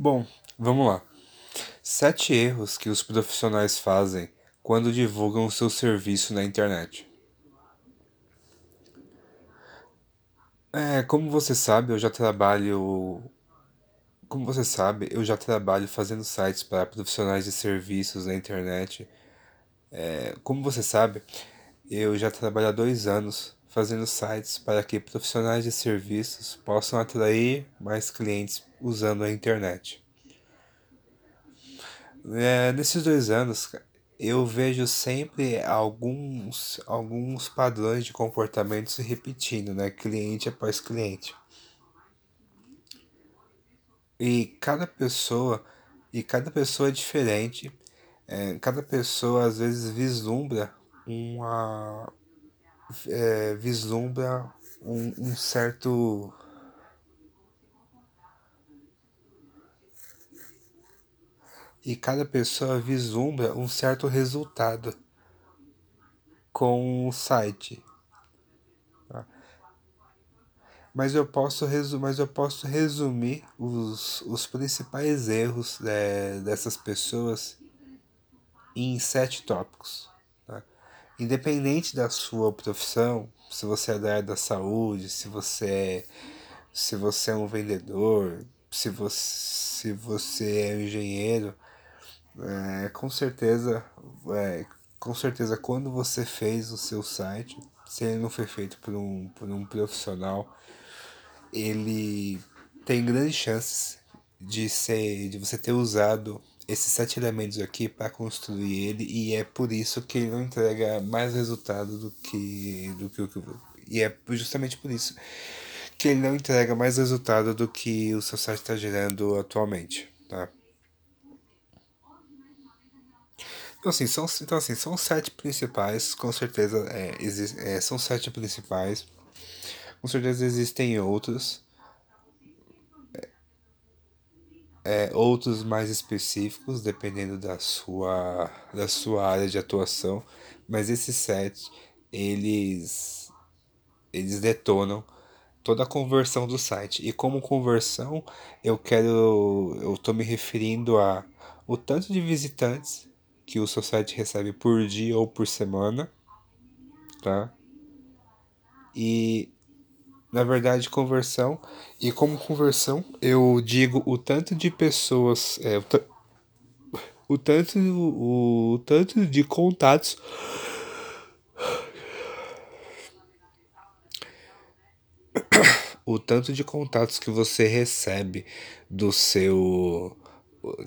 Bom, vamos lá. Sete erros que os profissionais fazem quando divulgam o seu serviço na internet. É, como você sabe, eu já trabalho. Como você sabe, eu já trabalho fazendo sites para profissionais de serviços na internet. É, como você sabe, eu já trabalho há dois anos fazendo sites para que profissionais de serviços possam atrair mais clientes usando a internet. É, nesses dois anos, eu vejo sempre alguns, alguns padrões de comportamento se repetindo, né? Cliente após cliente. E cada pessoa, e cada pessoa é diferente. É, cada pessoa às vezes vislumbra uma é, vislumbra um, um certo e cada pessoa vislumbra um certo resultado com o site. Tá? Mas, eu posso resu mas eu posso resumir os, os principais erros é, dessas pessoas em sete tópicos. Independente da sua profissão, se você é da área da saúde, se você é, se você é um vendedor, se você, se você é um engenheiro, é, com certeza, é, com certeza quando você fez o seu site, se ele não foi feito por um, por um profissional, ele tem grandes chances de ser, de você ter usado esses sete elementos aqui para construir ele e é por isso que ele não entrega mais resultado do que do que o que e é justamente por isso que ele não entrega mais resultado do que o seu site está gerando atualmente, tá? Então assim, são, então, assim, são sete principais, com certeza é, é, são sete principais. Com certeza existem outros. É, outros mais específicos, dependendo da sua, da sua área de atuação. Mas esses sete, eles, eles detonam toda a conversão do site. E como conversão, eu quero. Eu estou me referindo a o tanto de visitantes que o seu site recebe por dia ou por semana, tá? E na verdade conversão e como conversão eu digo o tanto de pessoas é, o, o tanto o, o tanto de contatos o tanto de contatos que você recebe do seu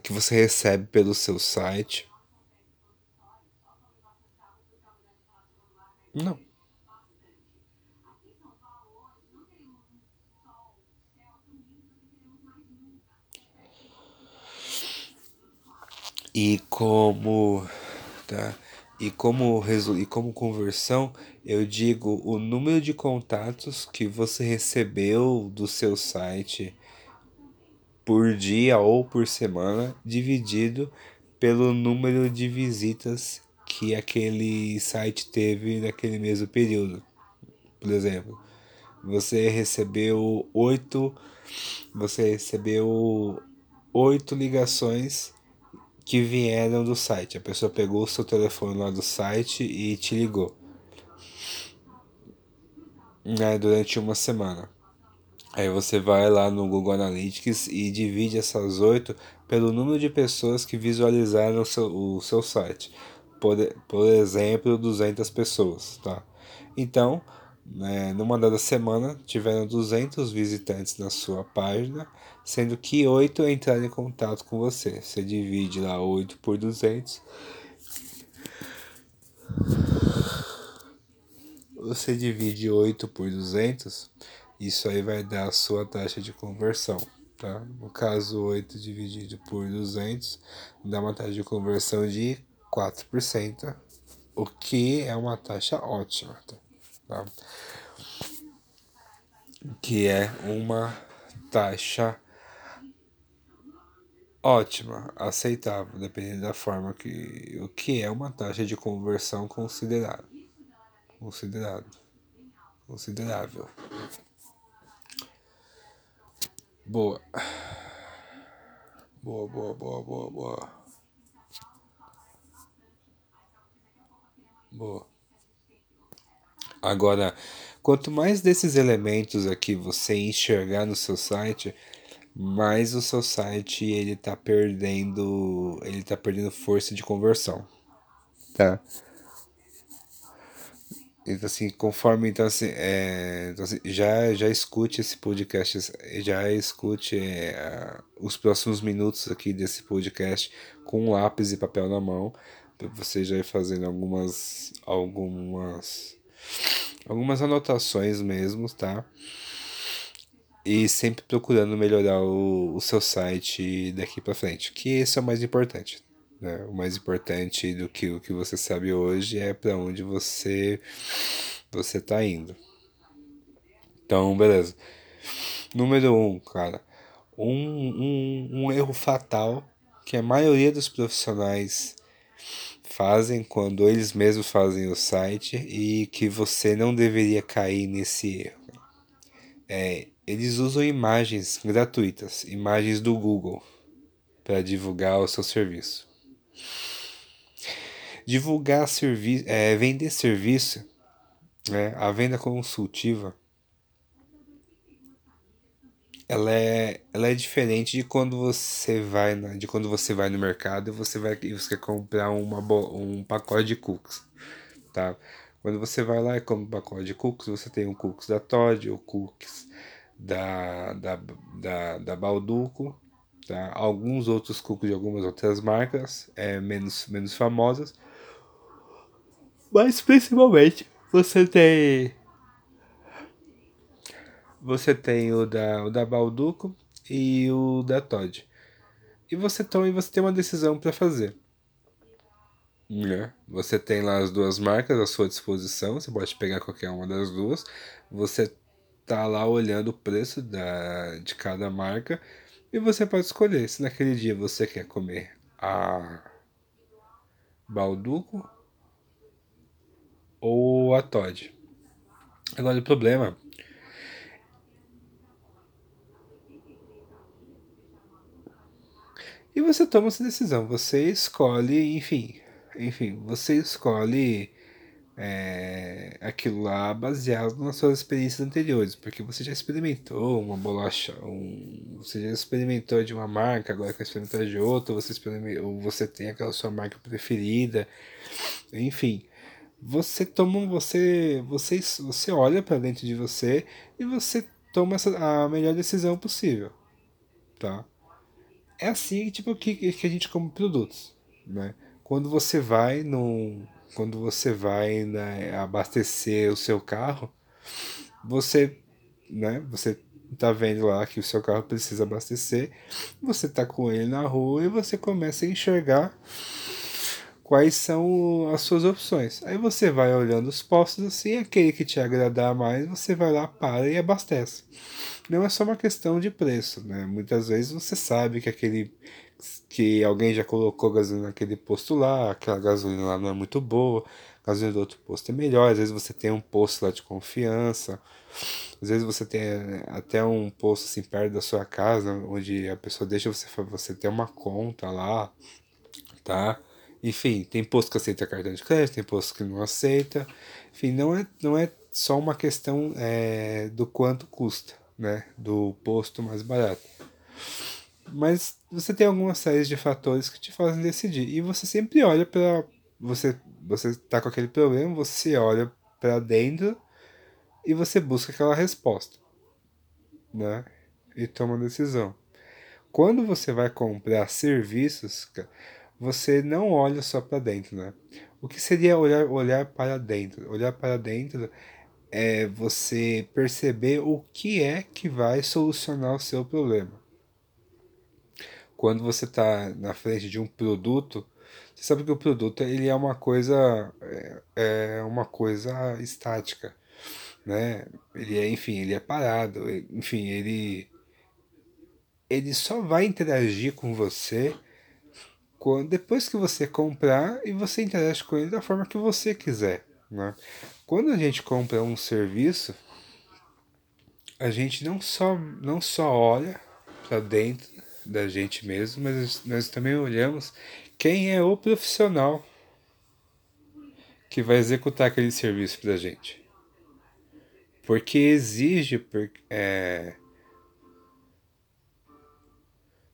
que você recebe pelo seu site Não. E como, tá? E como, e como conversão, eu digo o número de contatos que você recebeu do seu site por dia ou por semana, dividido pelo número de visitas que aquele site teve naquele mesmo período. Por exemplo, você recebeu oito, você recebeu oito ligações que vieram do site. A pessoa pegou o seu telefone lá do site e te ligou. Né, durante uma semana. Aí você vai lá no Google Analytics e divide essas oito pelo número de pessoas que visualizaram o seu, o seu site por, por exemplo, 200 pessoas, tá? Então, né, numa dada semana, tiveram 200 visitantes na sua página, sendo que 8 entraram em contato com você. Você divide lá 8 por 200. Você divide 8 por 200, isso aí vai dar a sua taxa de conversão. Tá? No caso, 8 dividido por 200 dá uma taxa de conversão de 4%, o que é uma taxa ótima, tá? Que é uma taxa ótima, aceitável, dependendo da forma que o que é uma taxa de conversão considerável, considerável, considerável. Boa. Boa, boa, boa, boa, boa. Boa. Agora, quanto mais desses elementos aqui você enxergar no seu site, mais o seu site ele tá perdendo, ele tá perdendo força de conversão, tá? Então, assim, conforme, então, assim, é, então, assim, já, já escute esse podcast, já escute é, os próximos minutos aqui desse podcast com um lápis e papel na mão, para você já ir fazendo algumas, algumas, algumas anotações mesmo, tá? E sempre procurando melhorar o, o seu site daqui para frente, que esse é o mais importante. Né? O mais importante do que o que você sabe hoje é para onde você você está indo. Então, beleza. Número um, cara. Um, um, um erro fatal que a maioria dos profissionais fazem quando eles mesmos fazem o site e que você não deveria cair nesse erro. É, eles usam imagens gratuitas, imagens do Google, para divulgar o seu serviço. Divulgar serviço, é, vender serviço, né, a venda consultiva, ela é, ela é diferente de quando você vai na, de quando você vai no mercado e você vai e você quer comprar uma, um pacote de cookies, tá? Quando você vai lá e compra um pacote de cookies, você tem o cookies da Todd, o cookies da, da, da, da Balduco, tá? alguns outros cookies de algumas outras marcas é, menos, menos famosas, mas principalmente você tem você tem o da, o da Balduco e o da Todd. E você toma e você tem uma decisão para fazer. Né? Você tem lá as duas marcas à sua disposição, você pode pegar qualquer uma das duas. Você tá lá olhando o preço da, de cada marca e você pode escolher se naquele dia você quer comer a Balduco ou a Todd. Agora o problema E você toma essa decisão, você escolhe, enfim, enfim, você escolhe é, aquilo lá baseado nas suas experiências anteriores, porque você já experimentou uma bolacha, um, você já experimentou de uma marca, agora quer experimentar de outra, você experimentou, você tem aquela sua marca preferida, enfim, você toma, você, você, você olha para dentro de você e você toma essa, a melhor decisão possível, tá? É assim tipo que, que a gente come produtos, né? Quando você vai no quando você vai né, abastecer o seu carro, você, né, você tá vendo lá que o seu carro precisa abastecer, você tá com ele na rua e você começa a enxergar quais são as suas opções. Aí você vai olhando os postos assim, aquele que te agradar mais, você vai lá, para e abastece. Não é só uma questão de preço, né? Muitas vezes você sabe que aquele que alguém já colocou gasolina naquele posto lá, aquela gasolina lá não é muito boa, gasolina do outro posto é melhor, às vezes você tem um posto lá de confiança, às vezes você tem eh, até um posto assim perto da sua casa, onde a pessoa deixa você, você ter uma conta lá, tá? Enfim, tem posto que aceita cartão de crédito, tem posto que não aceita, enfim, não é, não é só uma questão é, do quanto custa, né? Do posto mais barato. Mas você tem algumas séries de fatores que te fazem decidir. E você sempre olha para você você tá com aquele problema, você olha para dentro e você busca aquela resposta, né? E toma decisão. Quando você vai comprar serviços, você não olha só para dentro, né? O que seria olhar, olhar para dentro? Olhar para dentro é você perceber o que é que vai solucionar o seu problema quando você está na frente de um produto, você sabe que o produto ele é uma coisa é, é uma coisa estática, né? Ele é, enfim, ele é parado, enfim, ele ele só vai interagir com você quando, depois que você comprar e você interage com ele da forma que você quiser, né? Quando a gente compra um serviço, a gente não só não só olha para dentro da gente mesmo, mas nós também olhamos quem é o profissional que vai executar aquele serviço para a gente. Porque exige. É,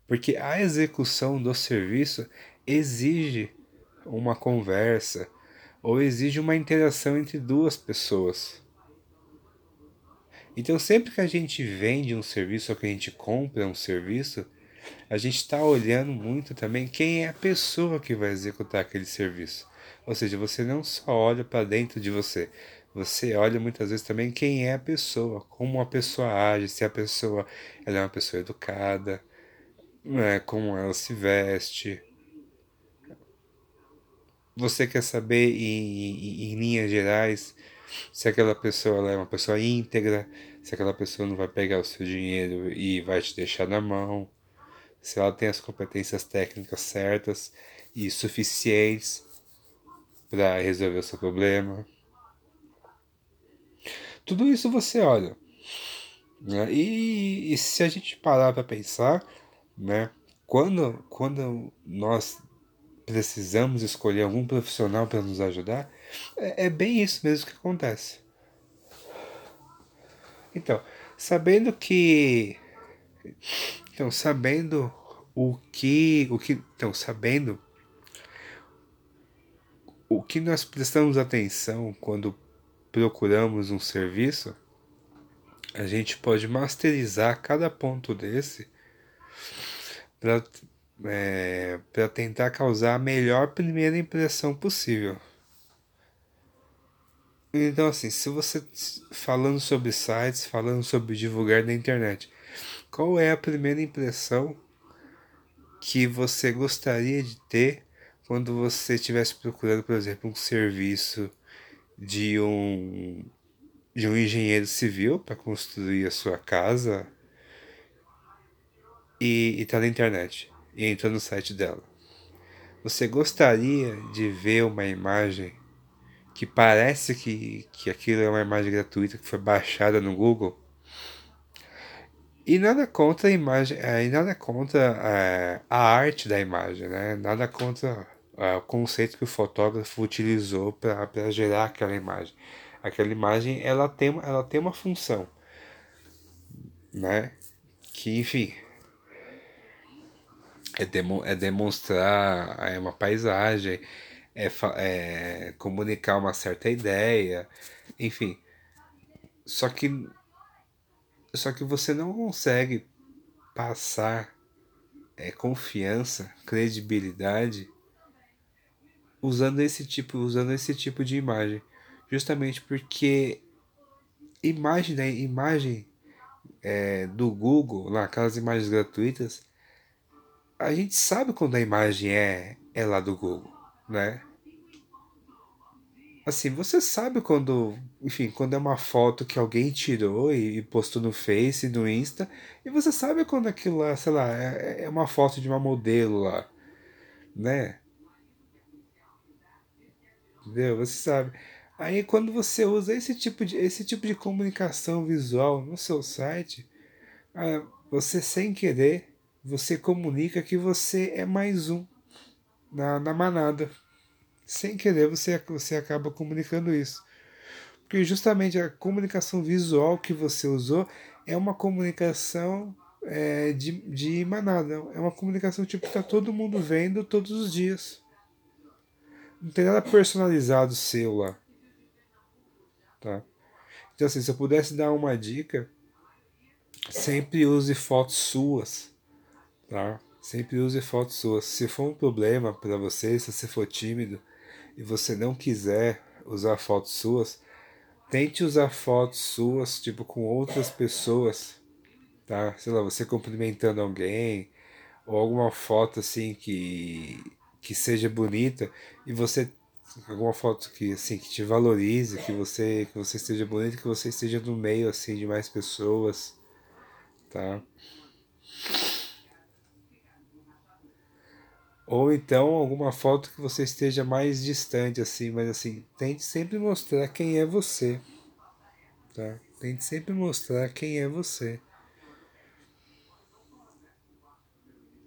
porque a execução do serviço exige uma conversa ou exige uma interação entre duas pessoas. Então, sempre que a gente vende um serviço ou que a gente compra um serviço, a gente está olhando muito também quem é a pessoa que vai executar aquele serviço. Ou seja, você não só olha para dentro de você, você olha muitas vezes também quem é a pessoa, como a pessoa age, se a pessoa ela é uma pessoa educada, né, como ela se veste. Você quer saber em, em, em linhas gerais se aquela pessoa é uma pessoa íntegra, se aquela pessoa não vai pegar o seu dinheiro e vai te deixar na mão, se ela tem as competências técnicas certas e suficientes para resolver o seu problema. Tudo isso você olha. Né? E, e se a gente parar para pensar, né? quando, quando nós precisamos escolher algum profissional para nos ajudar, é, é bem isso mesmo que acontece. Então, sabendo que. Então, sabendo o que. O que então, sabendo o que nós prestamos atenção quando procuramos um serviço, a gente pode masterizar cada ponto desse para é, tentar causar a melhor primeira impressão possível. Então, assim, se você falando sobre sites, falando sobre divulgar na internet, qual é a primeira impressão que você gostaria de ter quando você estivesse procurando, por exemplo, um serviço de um de um engenheiro civil para construir a sua casa e está na internet e entrou no site dela. Você gostaria de ver uma imagem que parece que, que aquilo é uma imagem gratuita que foi baixada no Google? E nada contra a imagem, é, e nada contra é, a arte da imagem, né? Nada contra é, o conceito que o fotógrafo utilizou para gerar aquela imagem. Aquela imagem ela tem, ela tem uma função, né? Que enfim é, demo, é demonstrar é uma paisagem, é, é comunicar uma certa ideia, enfim. Só que só que você não consegue passar é, confiança, credibilidade usando esse tipo usando esse tipo de imagem, justamente porque imagem né, imagem é, do Google, lá aquelas imagens gratuitas, a gente sabe quando a imagem é, é lá do Google, né? Assim, você sabe quando, enfim, quando é uma foto que alguém tirou e, postou no Face, no Insta, e você sabe quando aquilo lá, sei lá, é, é uma foto de uma modelo lá, né? Entendeu? Você sabe. Aí quando você usa esse tipo de, esse tipo de comunicação visual no seu site, ah, você sem querer você comunica que você é mais um na, na manada. Sem querer, você, você acaba comunicando isso. Porque justamente a comunicação visual que você usou é uma comunicação é, de, de manada. É uma comunicação tipo que tá todo mundo vendo todos os dias. Não tem nada personalizado seu lá. Tá? Então assim, se eu pudesse dar uma dica, sempre use fotos suas tá? Sempre use fotos suas. Se for um problema para você, se você for tímido e você não quiser usar fotos suas, tente usar fotos suas, tipo, com outras pessoas, tá? Sei lá, você cumprimentando alguém, ou alguma foto assim que, que seja bonita e você alguma foto que assim que te valorize, que você que você esteja bonito, que você esteja no meio assim de mais pessoas, tá? Ou então alguma foto que você esteja mais distante, assim, mas assim, tente sempre mostrar quem é você. Tá? Tente sempre mostrar quem é você.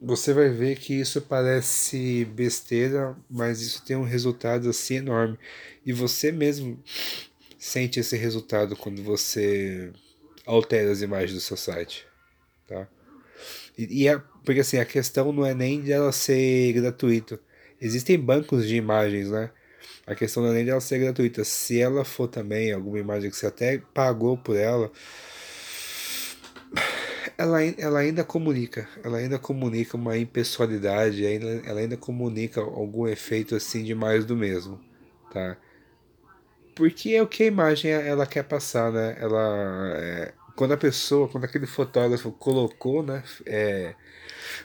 você vai ver que isso parece besteira, mas isso tem um resultado assim enorme. E você mesmo sente esse resultado quando você altera as imagens do seu site, tá? E, é, porque assim, a questão não é nem de ela ser gratuito. Existem bancos de imagens, né? A questão não é nem de ela ser gratuita. Se ela for também alguma imagem que você até pagou por ela, ela, ela ainda comunica, ela ainda comunica uma impessoalidade, ainda, ela ainda comunica algum efeito assim de mais do mesmo, tá? Porque é o que a imagem ela quer passar, né? Ela, é, quando a pessoa, quando aquele fotógrafo colocou, né, é,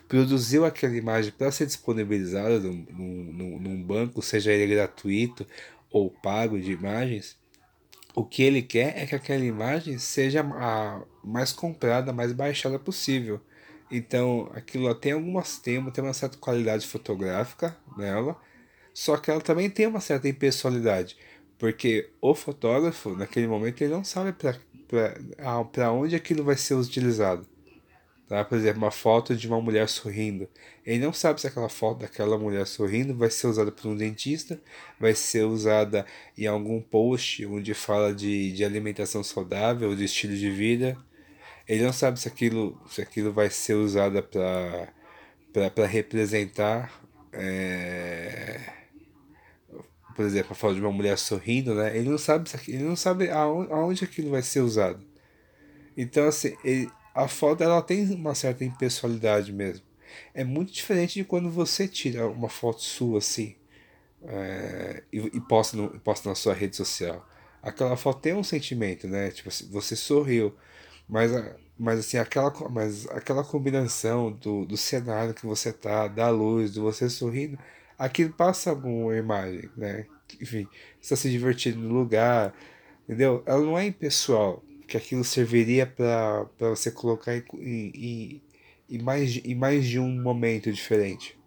produziu aquela imagem para ser disponibilizada num, num, num banco, seja ele gratuito ou pago de imagens, o que ele quer é que aquela imagem seja a mais comprada, mais baixada possível. Então, aquilo tem algumas tem, tem uma certa qualidade fotográfica nela, só que ela também tem uma certa impessoalidade, porque o fotógrafo, naquele momento, ele não sabe para onde aquilo vai ser utilizado. Tá? Por exemplo, uma foto de uma mulher sorrindo. Ele não sabe se aquela foto daquela mulher sorrindo vai ser usada por um dentista, vai ser usada em algum post onde fala de, de alimentação saudável, de estilo de vida. Ele não sabe se aquilo, se aquilo vai ser usado para representar. É, por exemplo, a foto de uma mulher sorrindo, né? Ele não sabe, ele não sabe aonde, aonde aquilo vai ser usado. Então, assim, ele, a foto ela tem uma certa impessoalidade mesmo. É muito diferente de quando você tira uma foto sua assim é, e, e, posta, no, posta na sua rede social. Aquela foto tem um sentimento, né? Tipo assim, você sorriu, mas, mas assim, aquela, mas aquela combinação do, do cenário que você tá, da luz, de você sorrindo, aquilo passa alguma imagem, né? Enfim, está se divertindo no lugar, entendeu? Ela não é impessoal que aquilo serviria para você colocar em, em, em, mais, em mais de um momento diferente,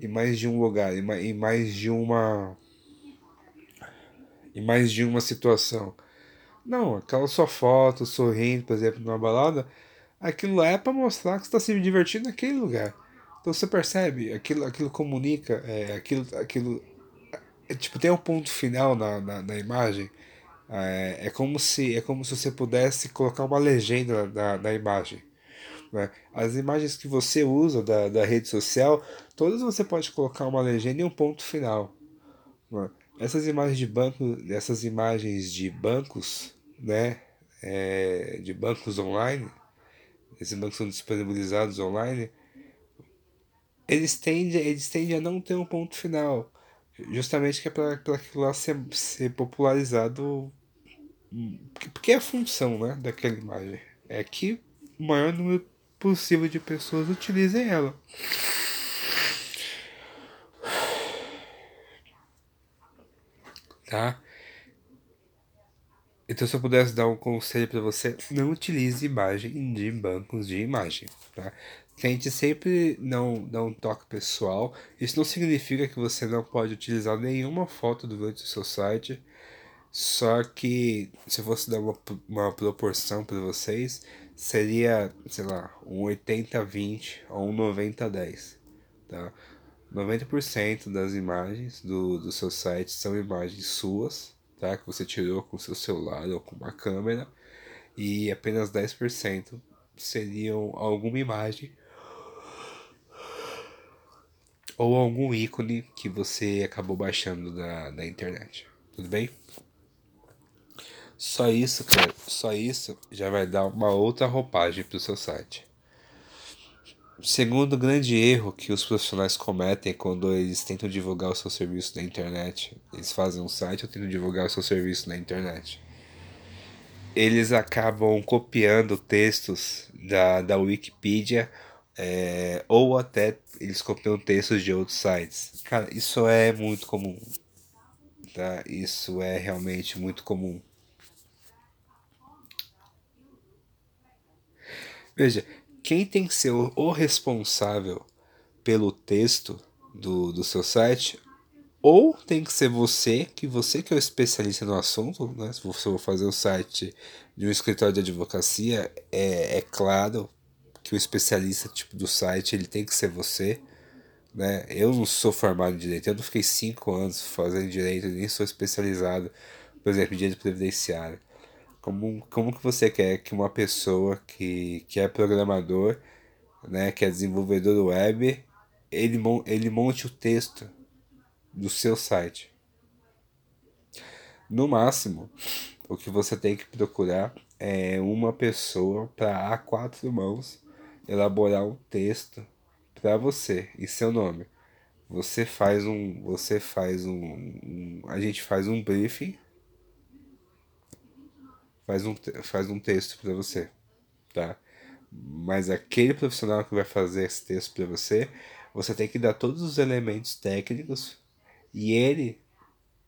em mais de um lugar, em, em mais de uma em mais de uma situação. Não, aquela sua foto sorrindo, por exemplo, numa balada, aquilo é para mostrar que você está se divertindo naquele lugar. Então você percebe, aquilo, aquilo comunica, é, aquilo, aquilo é, tipo tem um ponto final na, na, na imagem é, é, como se, é como se você pudesse colocar uma legenda na, na imagem. Né? As imagens que você usa da, da rede social, todas você pode colocar uma legenda e um ponto final. Né? Essas imagens de banco, essas imagens de bancos, né? É, de bancos online, esses bancos são disponibilizados online, eles tendem, eles tendem a não ter um ponto final. Justamente que é para aquilo lá ser, ser popularizado. Porque é a função né, daquela imagem. É que o maior número possível de pessoas utilizem ela. Tá? Então, se eu pudesse dar um conselho para você, não utilize imagem de bancos de imagem, tá? Tente sempre não dar um toque pessoal. Isso não significa que você não pode utilizar nenhuma foto durante o seu site. Só que se fosse dar uma, uma proporção para vocês, seria, sei lá, um 80-20 ou um 90-10. Tá? 90% das imagens do, do seu site são imagens suas, tá? que você tirou com seu celular ou com uma câmera, e apenas 10% seriam alguma imagem ou algum ícone que você acabou baixando da, da internet. Tudo bem? Só isso, cara, só isso já vai dar uma outra roupagem para o seu site. Segundo grande erro que os profissionais cometem quando eles tentam divulgar o seu serviço na internet, eles fazem um site ou tentam divulgar o seu serviço na internet. Eles acabam copiando textos da, da Wikipedia é, ou até eles copiam textos de outros sites. Cara, isso é muito comum. Tá? Isso é realmente muito comum. Veja, quem tem que ser o responsável pelo texto do, do seu site, ou tem que ser você, que você que é o especialista no assunto, né? Se você for fazer o site de um escritório de advocacia, é, é claro o especialista tipo do site ele tem que ser você, né? Eu não sou formado em direito, eu não fiquei cinco anos fazendo direito, nem sou especializado, por exemplo, em direito previdenciário. Como, como que você quer que uma pessoa que, que é programador, né, que é desenvolvedor web, ele, ele monte o texto do seu site? No máximo, o que você tem que procurar é uma pessoa para a quatro mãos elaborar um texto para você e seu nome. Você faz um, você faz um, um, a gente faz um briefing faz um, faz um texto para você, tá? Mas aquele profissional que vai fazer esse texto para você, você tem que dar todos os elementos técnicos e ele,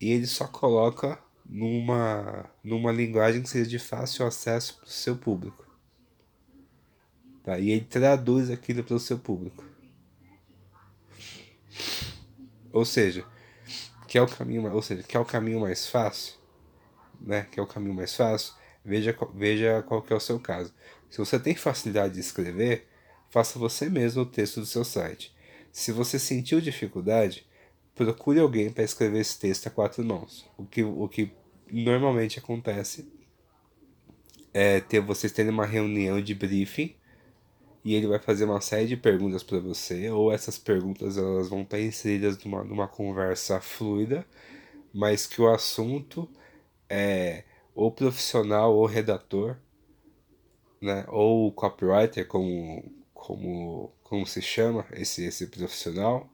e ele só coloca numa, numa linguagem que seja de fácil acesso para o seu público. Tá? E ele traduz aquilo para o seu público. Ou seja, que é o caminho, ou seja, que é o caminho mais fácil, né? Que é o caminho mais fácil Veja, veja qual que é o seu caso. Se você tem facilidade de escrever, faça você mesmo o texto do seu site. Se você sentiu dificuldade, procure alguém para escrever esse texto a quatro mãos. O que, o que normalmente acontece é ter vocês terem uma reunião de briefing e ele vai fazer uma série de perguntas para você, ou essas perguntas elas vão estar inseridas numa, numa conversa fluida, mas que o assunto é ou profissional ou redator, né? Ou copywriter, como, como, como se chama esse, esse profissional,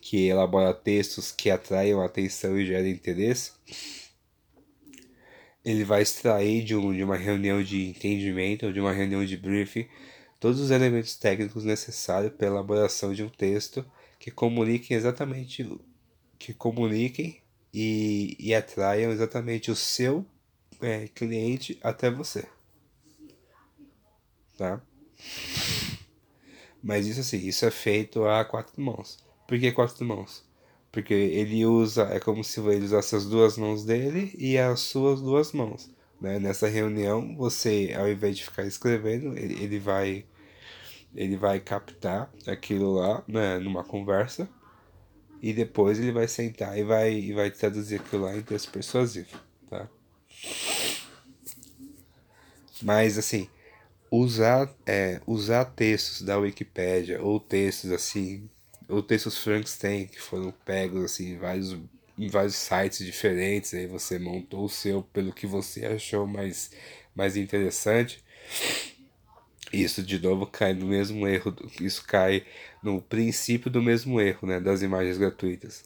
que elabora textos que atraiam atenção e geram interesse. Ele vai extrair de, um, de uma reunião de entendimento ou de uma reunião de briefing todos os elementos técnicos necessários para a elaboração de um texto que comuniquem exatamente que comuniquem e, e atraiam exatamente o seu é, cliente até você. Tá? Mas isso assim, isso é feito a quatro mãos. Por que quatro mãos? Porque ele usa, é como se ele usasse as duas mãos dele e as suas duas mãos. Né? Nessa reunião, você, ao invés de ficar escrevendo, ele, ele vai ele vai captar aquilo lá né, numa conversa e depois ele vai sentar e vai, e vai traduzir aquilo lá em texto persuasivo, tá? Mas assim, usar, é, usar textos da Wikipédia ou textos assim, ou textos Frankenstein que foram pegos assim em vários, em vários sites diferentes, aí você montou o seu pelo que você achou mais, mais interessante. Isso de novo cai no mesmo erro, isso cai no princípio do mesmo erro, né, das imagens gratuitas.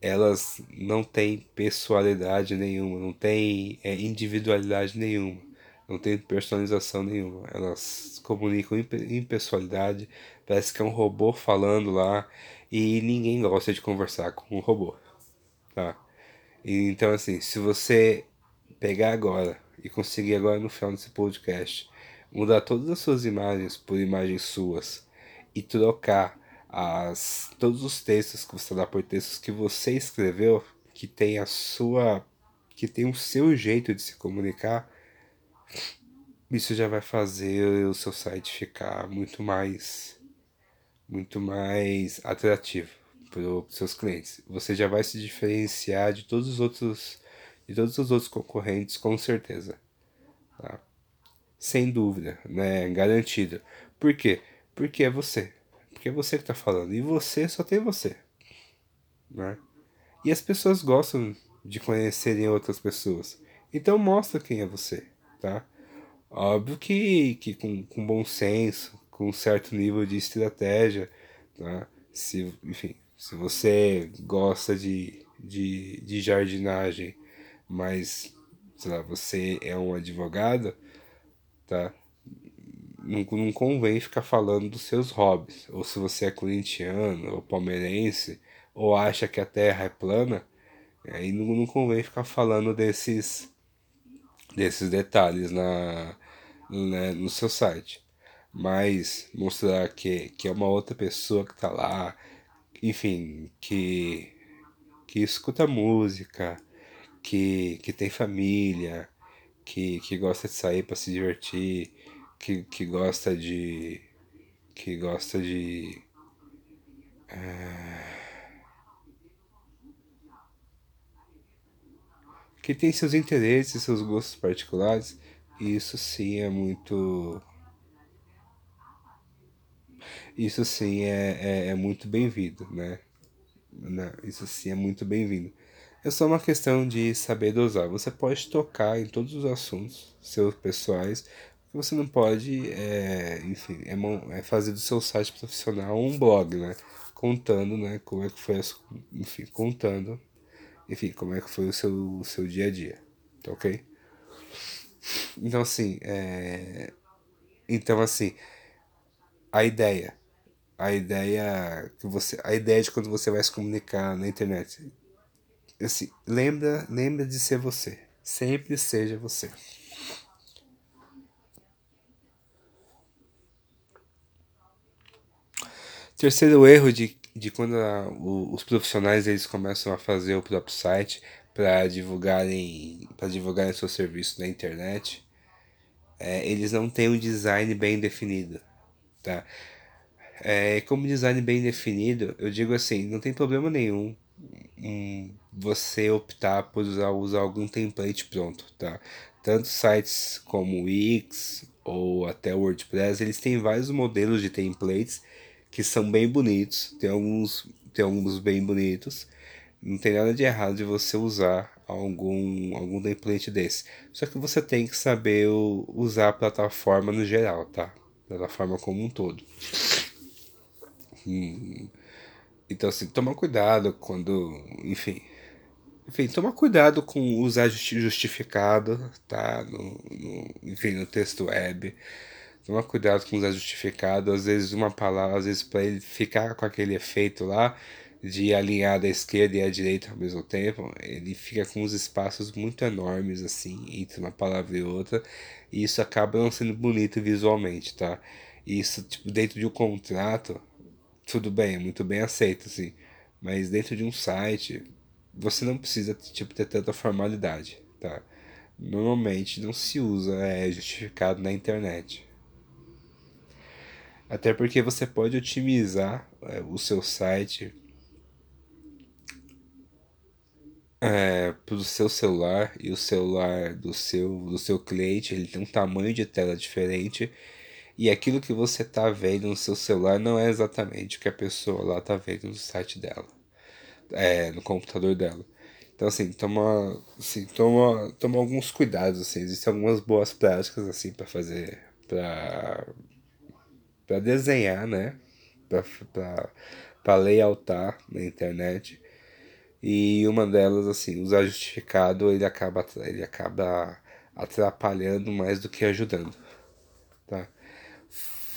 Elas não têm personalidade nenhuma, não têm é, individualidade nenhuma não tem personalização nenhuma. Elas comunicam em pessoalidade, parece que é um robô falando lá e ninguém gosta de conversar com um robô, tá? Então assim, se você pegar agora e conseguir agora no final desse podcast mudar todas as suas imagens por imagens suas e trocar as todos os textos que você dá por textos que você escreveu, que tem a sua que tem o seu jeito de se comunicar, isso já vai fazer o seu site ficar muito mais muito mais atrativo para os seus clientes. Você já vai se diferenciar de todos os outros de todos os outros concorrentes com certeza. Tá? Sem dúvida, né? Garantido. Por quê? Porque é você. Porque é você que está falando. E você só tem você. Né? E as pessoas gostam de conhecerem outras pessoas. Então mostra quem é você tá? Óbvio que, que com, com bom senso, com um certo nível de estratégia, tá? Se, enfim, se você gosta de, de, de jardinagem, mas, sei lá, você é um advogado, tá? Não, não convém ficar falando dos seus hobbies. Ou se você é corintiano ou palmeirense, ou acha que a terra é plana, aí não, não convém ficar falando desses desses detalhes na, né, no seu site. Mas mostrar que, que é uma outra pessoa que está lá, enfim, que, que escuta música, que, que tem família, que, que gosta de sair para se divertir, que, que gosta de, que gosta de. É, que tem seus interesses, seus gostos particulares, isso sim é muito. Isso sim é, é, é muito bem-vindo, né? Não, isso sim é muito bem-vindo. É só uma questão de saber dosar. Você pode tocar em todos os assuntos seus pessoais, você não pode, é, enfim, é, fazer do seu site profissional um blog, né? Contando, né, como é que foi, enfim, contando, enfim, como é que foi o seu, o seu dia a dia, tá ok? Então, assim, é... Então, assim, a ideia, a ideia que você, a ideia de quando você vai se comunicar na internet, assim, lembra, lembra de ser você, sempre seja você. Terceiro erro de, de quando a, o, os profissionais eles começam a fazer o próprio site para divulgarem para divulgarem seu serviço na internet, é, eles não têm um design bem definido, tá? É, como design bem definido, eu digo assim, não tem problema nenhum um, você optar por usar, usar algum template pronto, tá? Tanto sites como o Wix ou até WordPress, eles têm vários modelos de templates que são bem bonitos, tem alguns, tem alguns bem bonitos. Não tem nada de errado de você usar algum, algum template desse. Só que você tem que saber usar a plataforma no geral, tá? Plataforma como um todo. Hum. Então, assim, toma cuidado quando. Enfim. Enfim, toma cuidado com usar justificado, tá? No, no, enfim, no texto web. Toma cuidado com usar justificado, às vezes uma palavra, às vezes para ele ficar com aquele efeito lá de alinhar da esquerda e a direita ao mesmo tempo, ele fica com uns espaços muito enormes assim entre uma palavra e outra, e isso acaba não sendo bonito visualmente, tá? Isso tipo dentro de um contrato, tudo bem, muito bem aceito assim, mas dentro de um site você não precisa tipo ter tanta formalidade, tá? Normalmente não se usa é justificado na internet. Até porque você pode otimizar é, o seu site é, para o seu celular e o celular do seu, do seu cliente ele tem um tamanho de tela diferente e aquilo que você está vendo no seu celular não é exatamente o que a pessoa lá está vendo no site dela, é, no computador dela. Então assim, toma, assim, toma, toma alguns cuidados assim, existem algumas boas práticas assim para fazer para para desenhar, né? Para layoutar na internet. E uma delas, assim, usar justificado, ele acaba, ele acaba atrapalhando mais do que ajudando. Tá?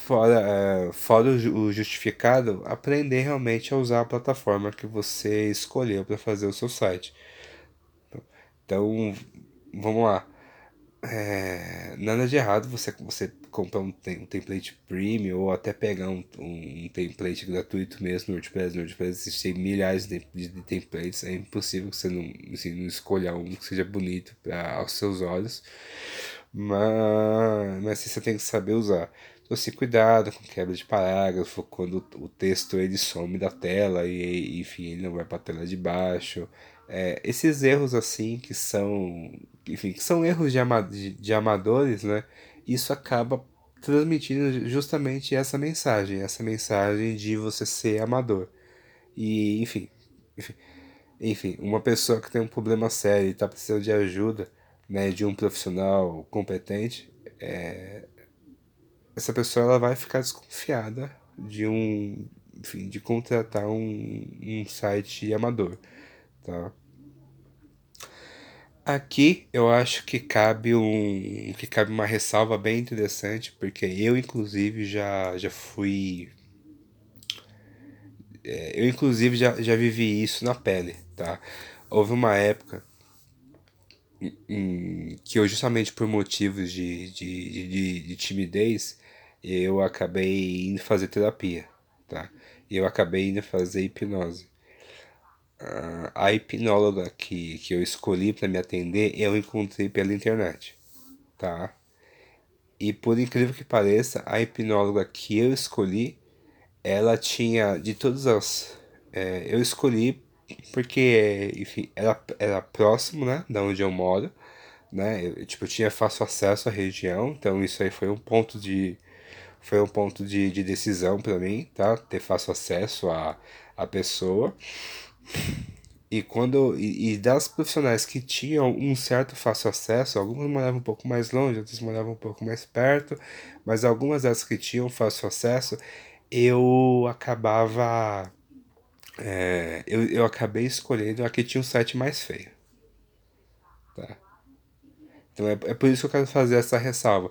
Fora, é, fora o justificado, aprender realmente a usar a plataforma que você escolheu para fazer o seu site. Então, vamos lá. É, nada de errado você, você comprar um, um template premium ou até pegar um, um, template gratuito mesmo no WordPress. No WordPress existem milhares de, de, de, templates, é impossível que você não, assim, não escolha um que seja bonito pra, aos seus olhos, mas, mas assim, você tem que saber usar. Assim, cuidado com quebra de parágrafo, quando o texto ele some da tela e, enfim, ele não vai para a tela de baixo. É, esses erros assim que são, enfim, que são erros de, ama de, de amadores, né? isso acaba transmitindo justamente essa mensagem, essa mensagem de você ser amador. E, enfim, enfim, enfim uma pessoa que tem um problema sério e está precisando de ajuda, né, de um profissional competente, é, essa pessoa ela vai ficar desconfiada de um, enfim, de contratar um, um site amador, tá? Aqui eu acho que cabe um que cabe uma ressalva bem interessante, porque eu inclusive já já fui é, eu inclusive já, já vivi isso na pele, tá? Houve uma época que eu justamente por motivos de, de, de, de timidez eu acabei indo fazer terapia, tá? Eu acabei indo fazer hipnose a hipnóloga que, que eu escolhi para me atender, eu encontrei pela internet, tá? E por incrível que pareça, a hipnóloga que eu escolhi, ela tinha de todas as. É, eu escolhi porque, enfim, era, era próximo, né, da onde eu moro, né, eu, tipo, eu tinha fácil acesso à região, então isso aí foi um ponto de, foi um ponto de, de decisão para mim, tá, ter fácil acesso à, à pessoa, e quando e, e, das profissionais que tinham um certo fácil acesso, algumas moravam um pouco mais longe, outras moravam um pouco mais perto, mas algumas das que tinham fácil acesso, eu acabava é, eu, eu acabei escolhendo a que tinha um site mais feio. Tá? Então é, é por isso que eu quero fazer essa ressalva.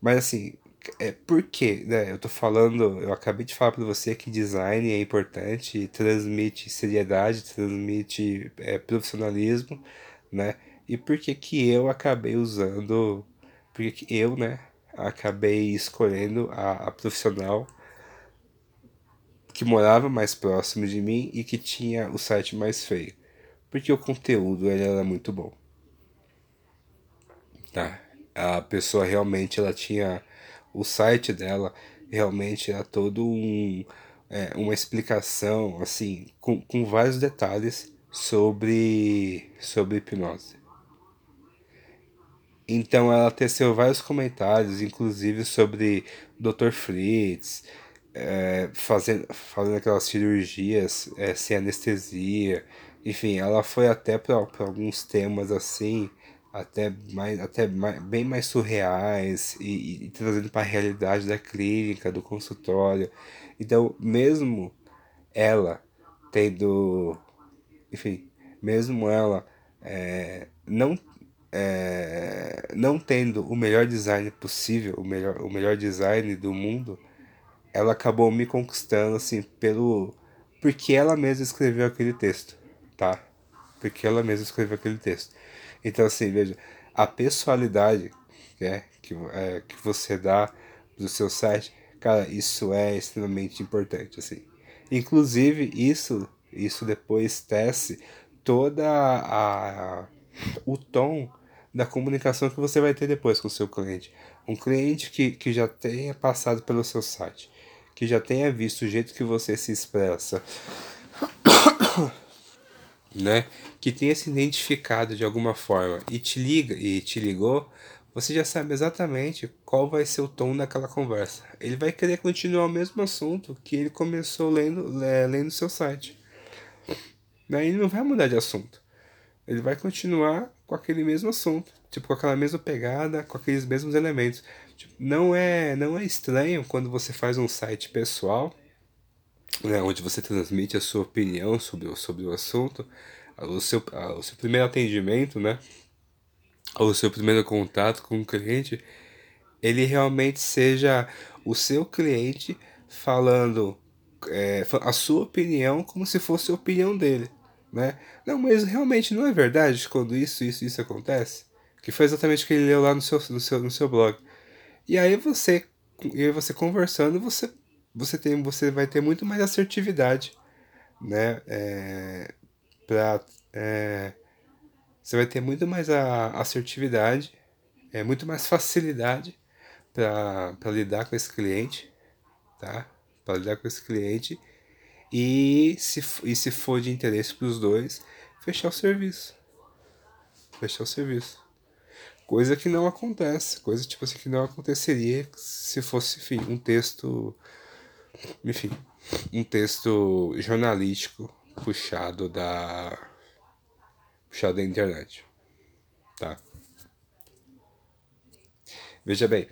Mas assim, é por quê? Né? Eu tô falando, eu acabei de falar para você que design é importante, transmite seriedade, transmite é, profissionalismo, né? E por que que eu acabei usando, por que que eu, né, acabei escolhendo a, a profissional que morava mais próximo de mim e que tinha o site mais feio, porque o conteúdo ele era muito bom. Tá? A pessoa realmente ela tinha o site dela realmente era todo um é, uma explicação assim com, com vários detalhes sobre sobre hipnose. Então ela teceu vários comentários, inclusive sobre Dr. Fritz, é, fazendo, fazendo aquelas cirurgias é, sem anestesia. Enfim, ela foi até para alguns temas assim, até, mais, até mais, bem mais surreais e, e trazendo para a realidade da clínica, do consultório. Então, mesmo ela tendo, enfim, mesmo ela é, não é, não tendo o melhor design possível, o melhor, o melhor design do mundo, ela acabou me conquistando, assim, pelo. Porque ela mesma escreveu aquele texto, tá? Porque ela mesma escreveu aquele texto. Então, assim, veja, a pessoalidade é, que, é, que você dá do seu site, cara, isso é extremamente importante, assim. Inclusive, isso, isso depois tece toda a, o tom da comunicação que você vai ter depois com o seu cliente. Um cliente que, que já tenha passado pelo seu site, que já tenha visto o jeito que você se expressa, né? Que tenha se identificado de alguma forma e te liga e te ligou, você já sabe exatamente qual vai ser o tom daquela conversa. Ele vai querer continuar o mesmo assunto que ele começou lendo, é, lendo seu site. Daí ele não vai mudar de assunto. Ele vai continuar com aquele mesmo assunto, tipo com aquela mesma pegada, com aqueles mesmos elementos. Tipo, não é não é estranho quando você faz um site pessoal, né, onde você transmite a sua opinião sobre, sobre o assunto, o seu, o seu primeiro atendimento, né, o seu primeiro contato com o cliente, ele realmente seja o seu cliente falando é, a sua opinião como se fosse a opinião dele, né? Não, mas realmente não é verdade quando isso, isso, isso acontece? Que foi exatamente o que ele leu lá no seu, no seu, no seu blog. E aí você, e aí você conversando, você, você, tem, você vai ter muito mais assertividade, né? É, é, você vai ter muito mais a assertividade, é, muito mais facilidade para lidar com esse cliente, tá? Para lidar com esse cliente e se, e se for de interesse para os dois, fechar o serviço. Fechar o serviço. Coisa que não acontece, coisa tipo assim que não aconteceria se fosse, enfim, um texto, enfim, um texto jornalístico puxado da puxado da internet, tá? Veja bem,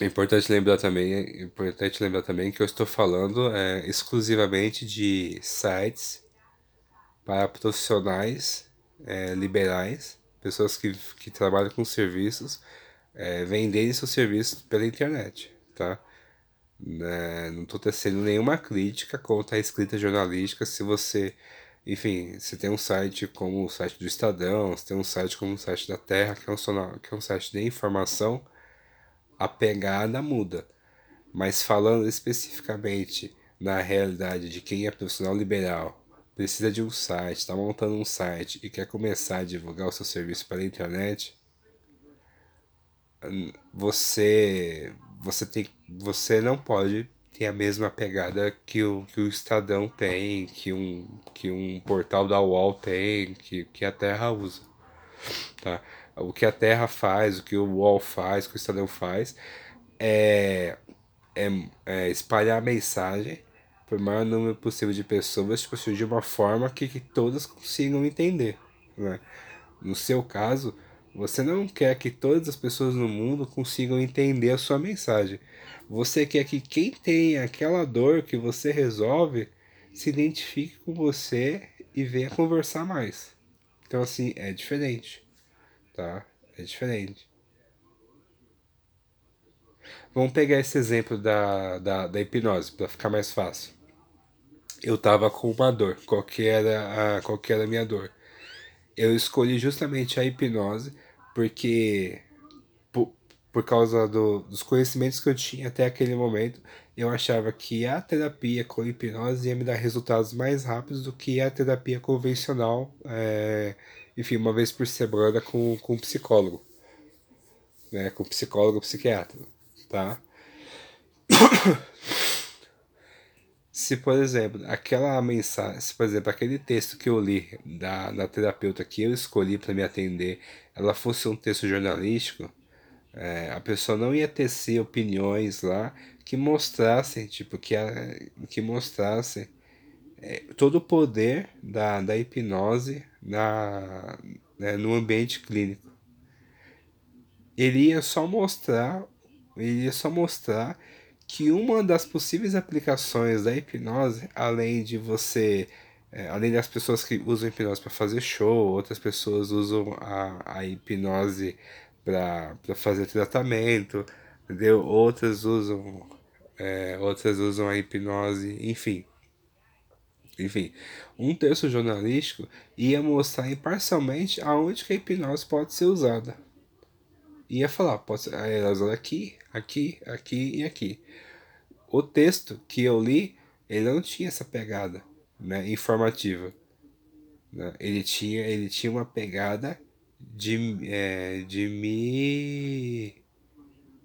é importante lembrar também, é importante lembrar também que eu estou falando é, exclusivamente de sites para profissionais é, liberais pessoas que, que trabalham com serviços é, venderem seus serviços pela internet, tá? É, não estou tecendo nenhuma crítica contra a escrita jornalística se você, enfim, se tem um site como o site do Estadão, se tem um site como o site da Terra, que é um, que é um site de informação, a pegada muda. Mas falando especificamente na realidade de quem é profissional liberal precisa de um site, está montando um site e quer começar a divulgar o seu serviço pela internet, você você tem você não pode ter a mesma pegada que o, que o Estadão tem, que um, que um portal da UOL tem, que, que a Terra usa. Tá? O que a Terra faz, o que o UOL faz, o que o Estadão faz, é, é, é espalhar a mensagem por maior número possível de pessoas, tipo assim, de uma forma que, que todas consigam entender. Né? No seu caso, você não quer que todas as pessoas no mundo consigam entender a sua mensagem. Você quer que quem tem aquela dor que você resolve se identifique com você e venha conversar mais. Então, assim, é diferente. Tá? É diferente. Vamos pegar esse exemplo da, da, da hipnose, para ficar mais fácil. Eu tava com uma dor. Qual que era a, qual que era a minha dor? Eu escolhi justamente a hipnose porque por, por causa do, dos conhecimentos que eu tinha até aquele momento, eu achava que a terapia com hipnose ia me dar resultados mais rápidos do que a terapia convencional, é, enfim, uma vez por semana com, com um psicólogo, né, com psicólogo psiquiatra, tá? se, por exemplo, aquela mensagem, se, por exemplo, aquele texto que eu li da, da terapeuta que eu escolhi para me atender, ela fosse um texto jornalístico, é, a pessoa não ia tecer opiniões lá que mostrassem, tipo, que, a, que mostrassem é, todo o poder da, da hipnose na, né, no ambiente clínico. Ele ia só mostrar, ele ia só mostrar que uma das possíveis aplicações da hipnose, além de você, é, além das pessoas que usam hipnose para fazer show, outras pessoas usam a, a hipnose para fazer tratamento, entendeu? Outras usam, é, outras usam a hipnose, enfim. Enfim, um texto jornalístico ia mostrar imparcialmente aonde que a hipnose pode ser usada ia falar, pode ser, elas aqui, aqui, aqui e aqui. O texto que eu li, ele não tinha essa pegada né, informativa. Né? Ele, tinha, ele tinha uma pegada de, é, de me.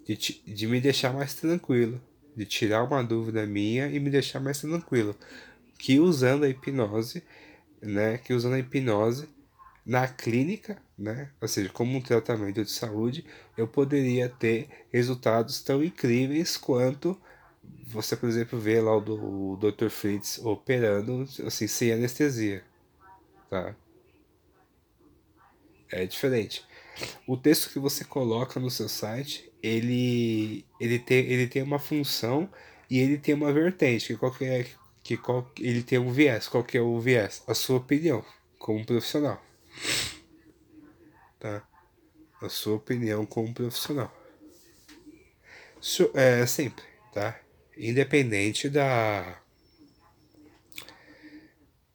De, de me deixar mais tranquilo. De tirar uma dúvida minha e me deixar mais tranquilo. Que usando a hipnose, né? Que usando a hipnose na clínica, né? Ou seja, como um tratamento de saúde, eu poderia ter resultados tão incríveis quanto você, por exemplo, vê lá o, do, o Dr. Fritz operando assim sem anestesia, tá? É diferente. O texto que você coloca no seu site, ele ele tem, ele tem uma função e ele tem uma vertente, que qualquer que qual, ele tem um viés. Qual que é o viés? A sua opinião como profissional tá? A sua opinião como profissional. É sempre, tá? Independente da.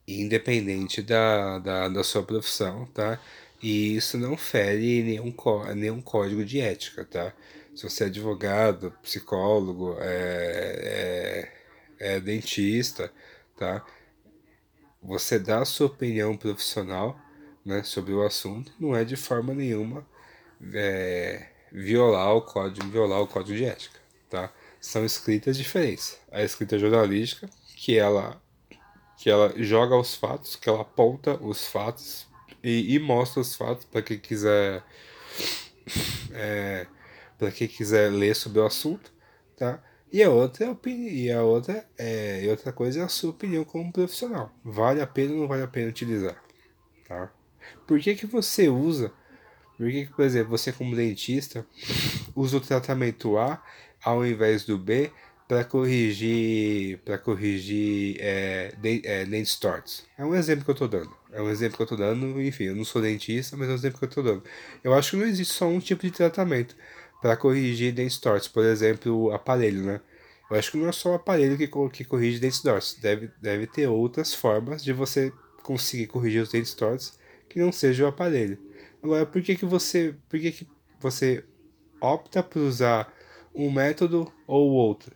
Independente da, da, da sua profissão, tá? E isso não fere nenhum, nenhum código de ética, tá? Se você é advogado, psicólogo, é, é, é dentista, tá? Você dá a sua opinião profissional né, sobre o assunto não é de forma nenhuma é, violar o código violar o código de ética tá são escritas diferentes. A escrita jornalística que ela que ela joga os fatos que ela aponta os fatos e, e mostra os fatos para quem quiser é, para quem quiser ler sobre o assunto tá? E a outra é opinião, e a outra é e outra coisa é a sua opinião como profissional. Vale a pena ou não vale a pena utilizar tá? Por que, que você usa? Por que, que, por exemplo, você como dentista usa o tratamento A ao invés do B para corrigir para corrigir é, de, é, tortos? É um exemplo que eu estou dando. É um exemplo que eu estou dando, enfim, eu não sou dentista, mas é um exemplo que eu estou dando. Eu acho que não existe só um tipo de tratamento para corrigir dentes tortos, por exemplo, o aparelho, né? Eu acho que não é só o aparelho que, que corrige dentes tortos, deve, deve ter outras formas de você conseguir corrigir os dentes tortos que não seja o aparelho. Agora, por que, que você, por que, que você opta por usar um método ou outro?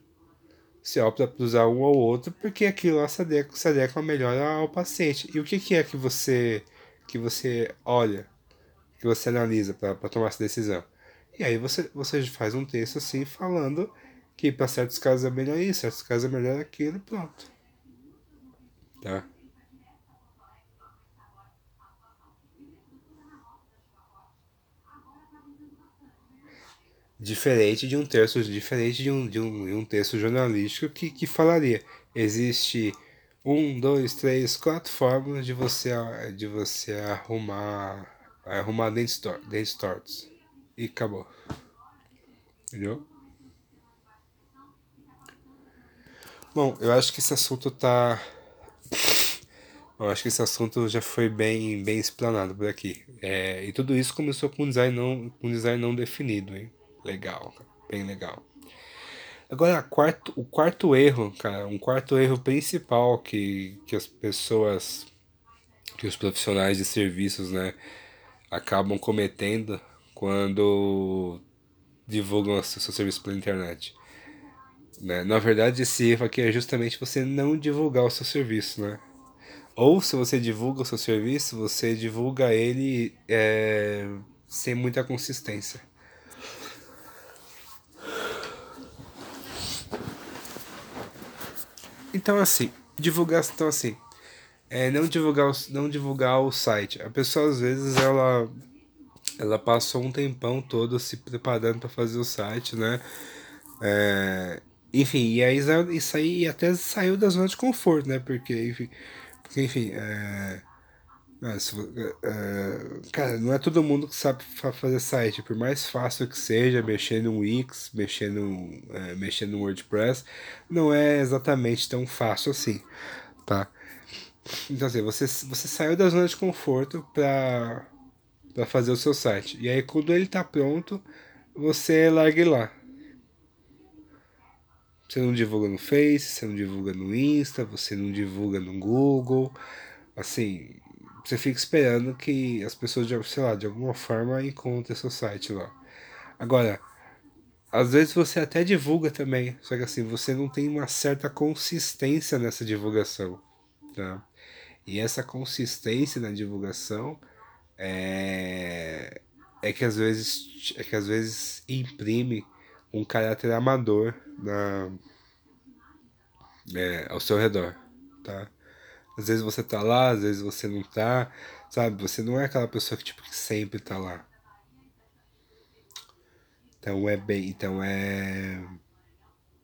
Você opta por usar um ou outro porque aquilo lá se adequa, se adequa melhor ao paciente. E o que, que é que você que você olha, que você analisa para tomar essa decisão? E aí você, você faz um texto assim falando que para certos casos é melhor isso, certos casos é melhor aquilo e pronto. Tá? Diferente de um texto, diferente de um, de um, de um texto jornalístico que, que falaria. Existe um, dois, três, quatro formas de você, de você arrumar, arrumar dentes, tor dentes tortos. E acabou. Entendeu? Bom, eu acho que esse assunto tá. Eu acho que esse assunto já foi bem, bem explanado por aqui. É, e tudo isso começou com um design não, com um design não definido, hein? Legal, bem legal. Agora, quarto, o quarto erro, cara, um quarto erro principal que, que as pessoas, que os profissionais de serviços, né, acabam cometendo quando divulgam o seu serviço pela internet. Né? Na verdade, esse erro aqui é justamente você não divulgar o seu serviço, né? Ou se você divulga o seu serviço, você divulga ele é, sem muita consistência. Então assim, divulgar então assim, é, não divulgar não divulgar o site. A pessoa às vezes ela ela passou um tempão todo se preparando para fazer o site, né? É, enfim, e aí isso aí até saiu da zona de conforto, né? Porque, enfim, porque, enfim é, é, cara, não é todo mundo que sabe fazer site. Por mais fácil que seja, mexer no Wix, mexer no, é, mexer no WordPress, não é exatamente tão fácil assim, tá? Então, assim, você, você saiu da zona de conforto para para fazer o seu site. E aí, quando ele está pronto, você larga lá. Você não divulga no Face, você não divulga no Insta, você não divulga no Google. Assim, você fica esperando que as pessoas, sei lá, de alguma forma encontrem seu site lá. Agora, às vezes você até divulga também, só que assim, você não tem uma certa consistência nessa divulgação, tá? E essa consistência na divulgação é, é que às vezes é que às vezes imprime um caráter amador na, é, ao seu redor, tá? Às vezes você tá lá, às vezes você não tá, sabe? Você não é aquela pessoa que, tipo, que sempre tá lá. Então é bem, então é...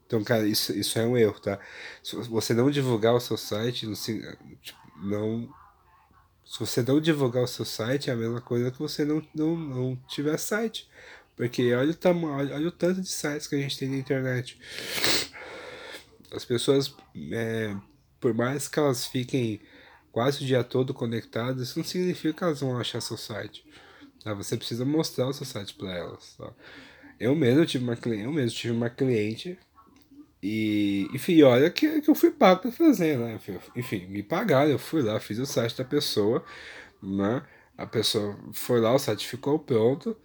Então, cara, isso, isso é um erro, tá? Se você não divulgar o seu site, não, se, tipo, não se você não divulgar o seu site, é a mesma coisa que você não, não, não tiver site. Porque olha o, tamanho, olha, olha o tanto de sites que a gente tem na internet. As pessoas, é, por mais que elas fiquem quase o dia todo conectadas, isso não significa que elas vão achar seu site. Tá? Você precisa mostrar o seu site para elas. Tá? Eu mesmo tive uma cliente, eu mesmo tive uma cliente e, enfim, olha que, que eu fui pago para fazer, né? Enfim, me pagaram, eu fui lá, fiz o site da pessoa, né? A pessoa foi lá, o site ficou pronto,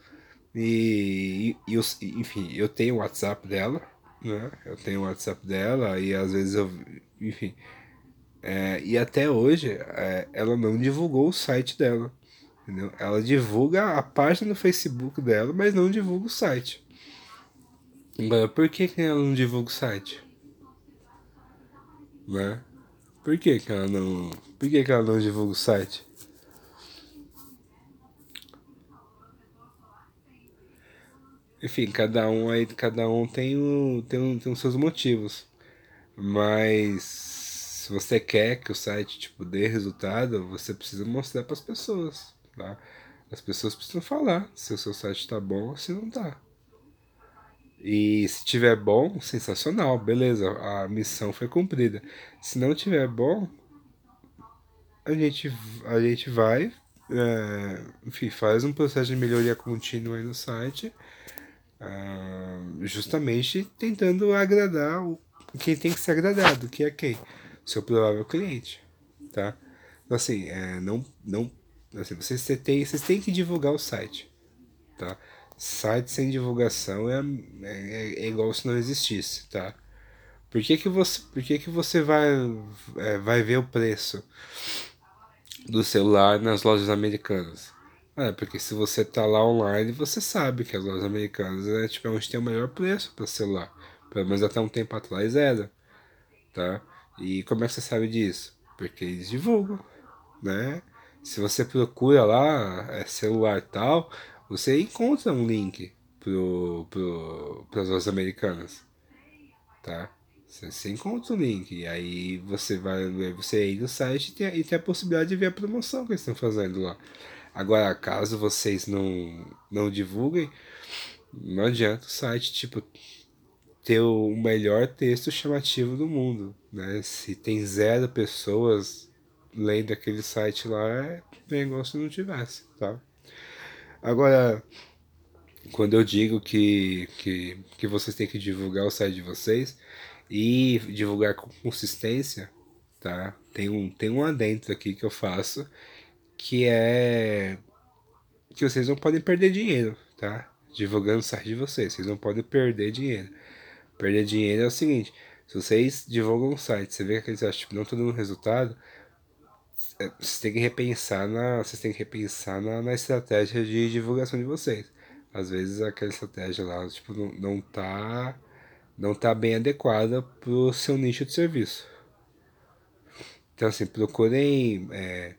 e, e, e, enfim, eu tenho o WhatsApp dela, né? Eu tenho o WhatsApp dela e às vezes eu, enfim. É, e até hoje é, ela não divulgou o site dela, entendeu? Ela divulga a página no Facebook dela, mas não divulga o site. Agora, por que, que ela não divulga o site? Né? Por que, que ela não. Por que, que ela não divulga o site? Enfim, cada um aí, cada um tem, o, tem, tem os seus motivos. Mas se você quer que o site tipo dê resultado, você precisa mostrar para as pessoas, tá? As pessoas precisam falar se o seu site está bom ou se não está. E se tiver bom, sensacional, beleza, a missão foi cumprida. Se não tiver bom, a gente, a gente vai, é, enfim, faz um processo de melhoria contínua no site ah, justamente tentando agradar o, quem tem que ser agradado, que é quem? Seu provável cliente, tá? Então, assim, é, não, não, assim, vocês, você tem, vocês têm que divulgar o site, tá? Site sem divulgação é, é, é igual se não existisse, tá? Por que, que você, por que, que você vai, é, vai ver o preço do celular nas lojas americanas? É, porque se você tá lá online, você sabe que as lojas americanas é tipo é onde tem o melhor preço para celular. Pelo menos até um tempo atrás era, tá? E como é que você sabe disso? Porque eles divulgam, né? Se você procura lá, é celular tal, você encontra um link pro, pro, para as lojas americanas, tá? Você, você encontra o link, e aí você vai, você entra no site e tem, e tem a possibilidade de ver a promoção que eles estão fazendo lá. Agora, caso vocês não, não divulguem, não adianta o site, tipo, ter o melhor texto chamativo do mundo, né? Se tem zero pessoas lendo aquele site lá, é bem se não tivesse, tá? Agora, quando eu digo que, que, que vocês têm que divulgar o site de vocês e divulgar com consistência, tá? Tem um, tem um adentro aqui que eu faço que é que vocês não podem perder dinheiro, tá? Divulgando o site de vocês, vocês não podem perder dinheiro. Perder dinheiro é o seguinte, se vocês divulgam um site, você vê que aqueles sites tipo, não estão dando resultado, é, vocês têm que repensar na, vocês têm que repensar na, na estratégia de divulgação de vocês. Às vezes aquela estratégia lá, tipo, não, não tá não tá bem adequada pro seu nicho de serviço. Então assim, procurem é,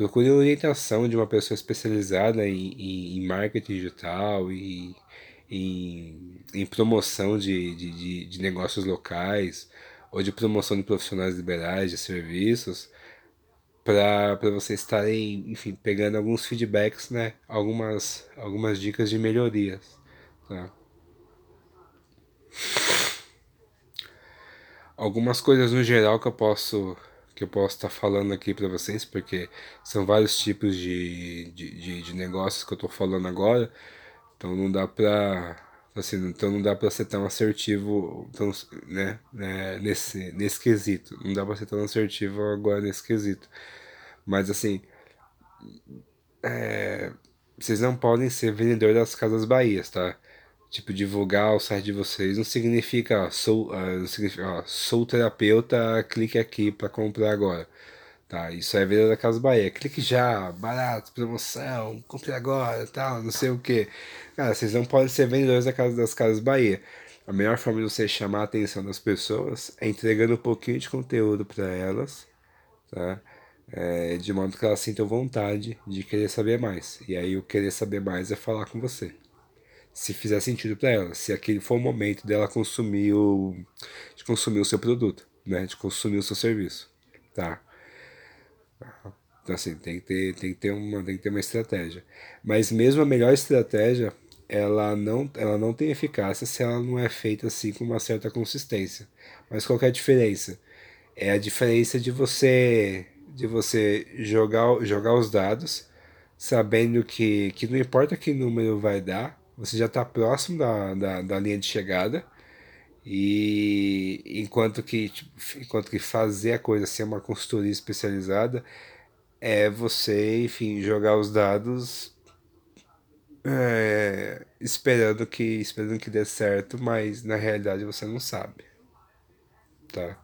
Procure orientação de uma pessoa especializada em, em, em marketing digital e em, em promoção de, de, de, de negócios locais ou de promoção de profissionais liberais, de serviços, para vocês estarem, enfim, pegando alguns feedbacks, né? Algumas, algumas dicas de melhorias, tá? Algumas coisas no geral que eu posso que eu posso estar falando aqui para vocês, porque são vários tipos de, de, de, de negócios que eu estou falando agora, então não dá para assim, então não dá para ser tão assertivo tão, né, né, nesse, nesse quesito, não dá para ser tão assertivo agora nesse quesito, mas assim, é, vocês não podem ser vendedor das Casas Bahias, tá? Tipo, divulgar o site de vocês não significa, ó, sou, uh, não significa, ó, sou terapeuta, clique aqui para comprar agora. Tá, isso é venda da Casa Bahia. Clique já, barato, promoção, compre agora, tal, não sei o que. Cara, vocês não podem ser vendedores da casa, das Casas Bahia. A melhor forma de você chamar a atenção das pessoas é entregando um pouquinho de conteúdo para elas, tá? É, de modo que elas sintam vontade de querer saber mais. E aí o querer saber mais é falar com você se fizer sentido para ela, se aquele for o momento dela consumir o de consumir o seu produto, né, de consumir o seu serviço, tá? Então assim, tem que ter tem que ter uma tem que ter uma estratégia. Mas mesmo a melhor estratégia, ela não ela não tem eficácia se ela não é feita assim com uma certa consistência. Mas qual é a diferença? É a diferença de você de você jogar jogar os dados sabendo que, que não importa que número vai dar, você já está próximo da, da, da, linha de chegada e enquanto que tipo, enquanto que fazer a coisa ser uma consultoria especializada é você enfim jogar os dados é, esperando que esperando que dê certo mas na realidade você não sabe tá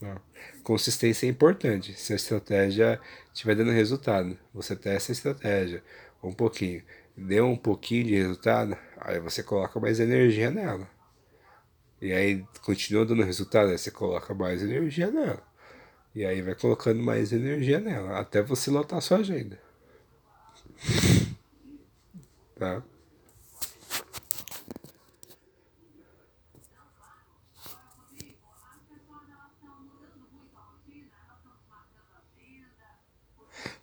não. consistência é importante se a estratégia estiver dando resultado você testa a estratégia um pouquinho deu um pouquinho de resultado, aí você coloca mais energia nela. E aí continua dando resultado, aí você coloca mais energia nela. E aí vai colocando mais energia nela, até você lotar sua agenda. Tá?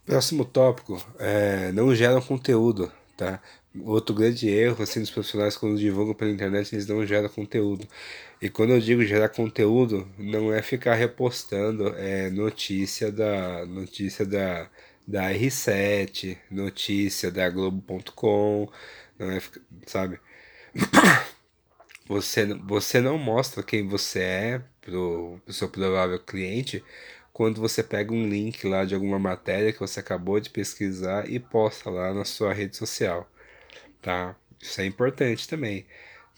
Próximo tópico, é, não geram conteúdo tá? Outro grande erro assim dos profissionais quando divulgam pela internet, eles não geram conteúdo. E quando eu digo gerar conteúdo, não é ficar repostando é, notícia da notícia da da R7, notícia da Globo.com, não é, sabe? Você, você não mostra quem você é pro, pro seu provável cliente quando você pega um link lá de alguma matéria que você acabou de pesquisar e posta lá na sua rede social, tá? Isso é importante também,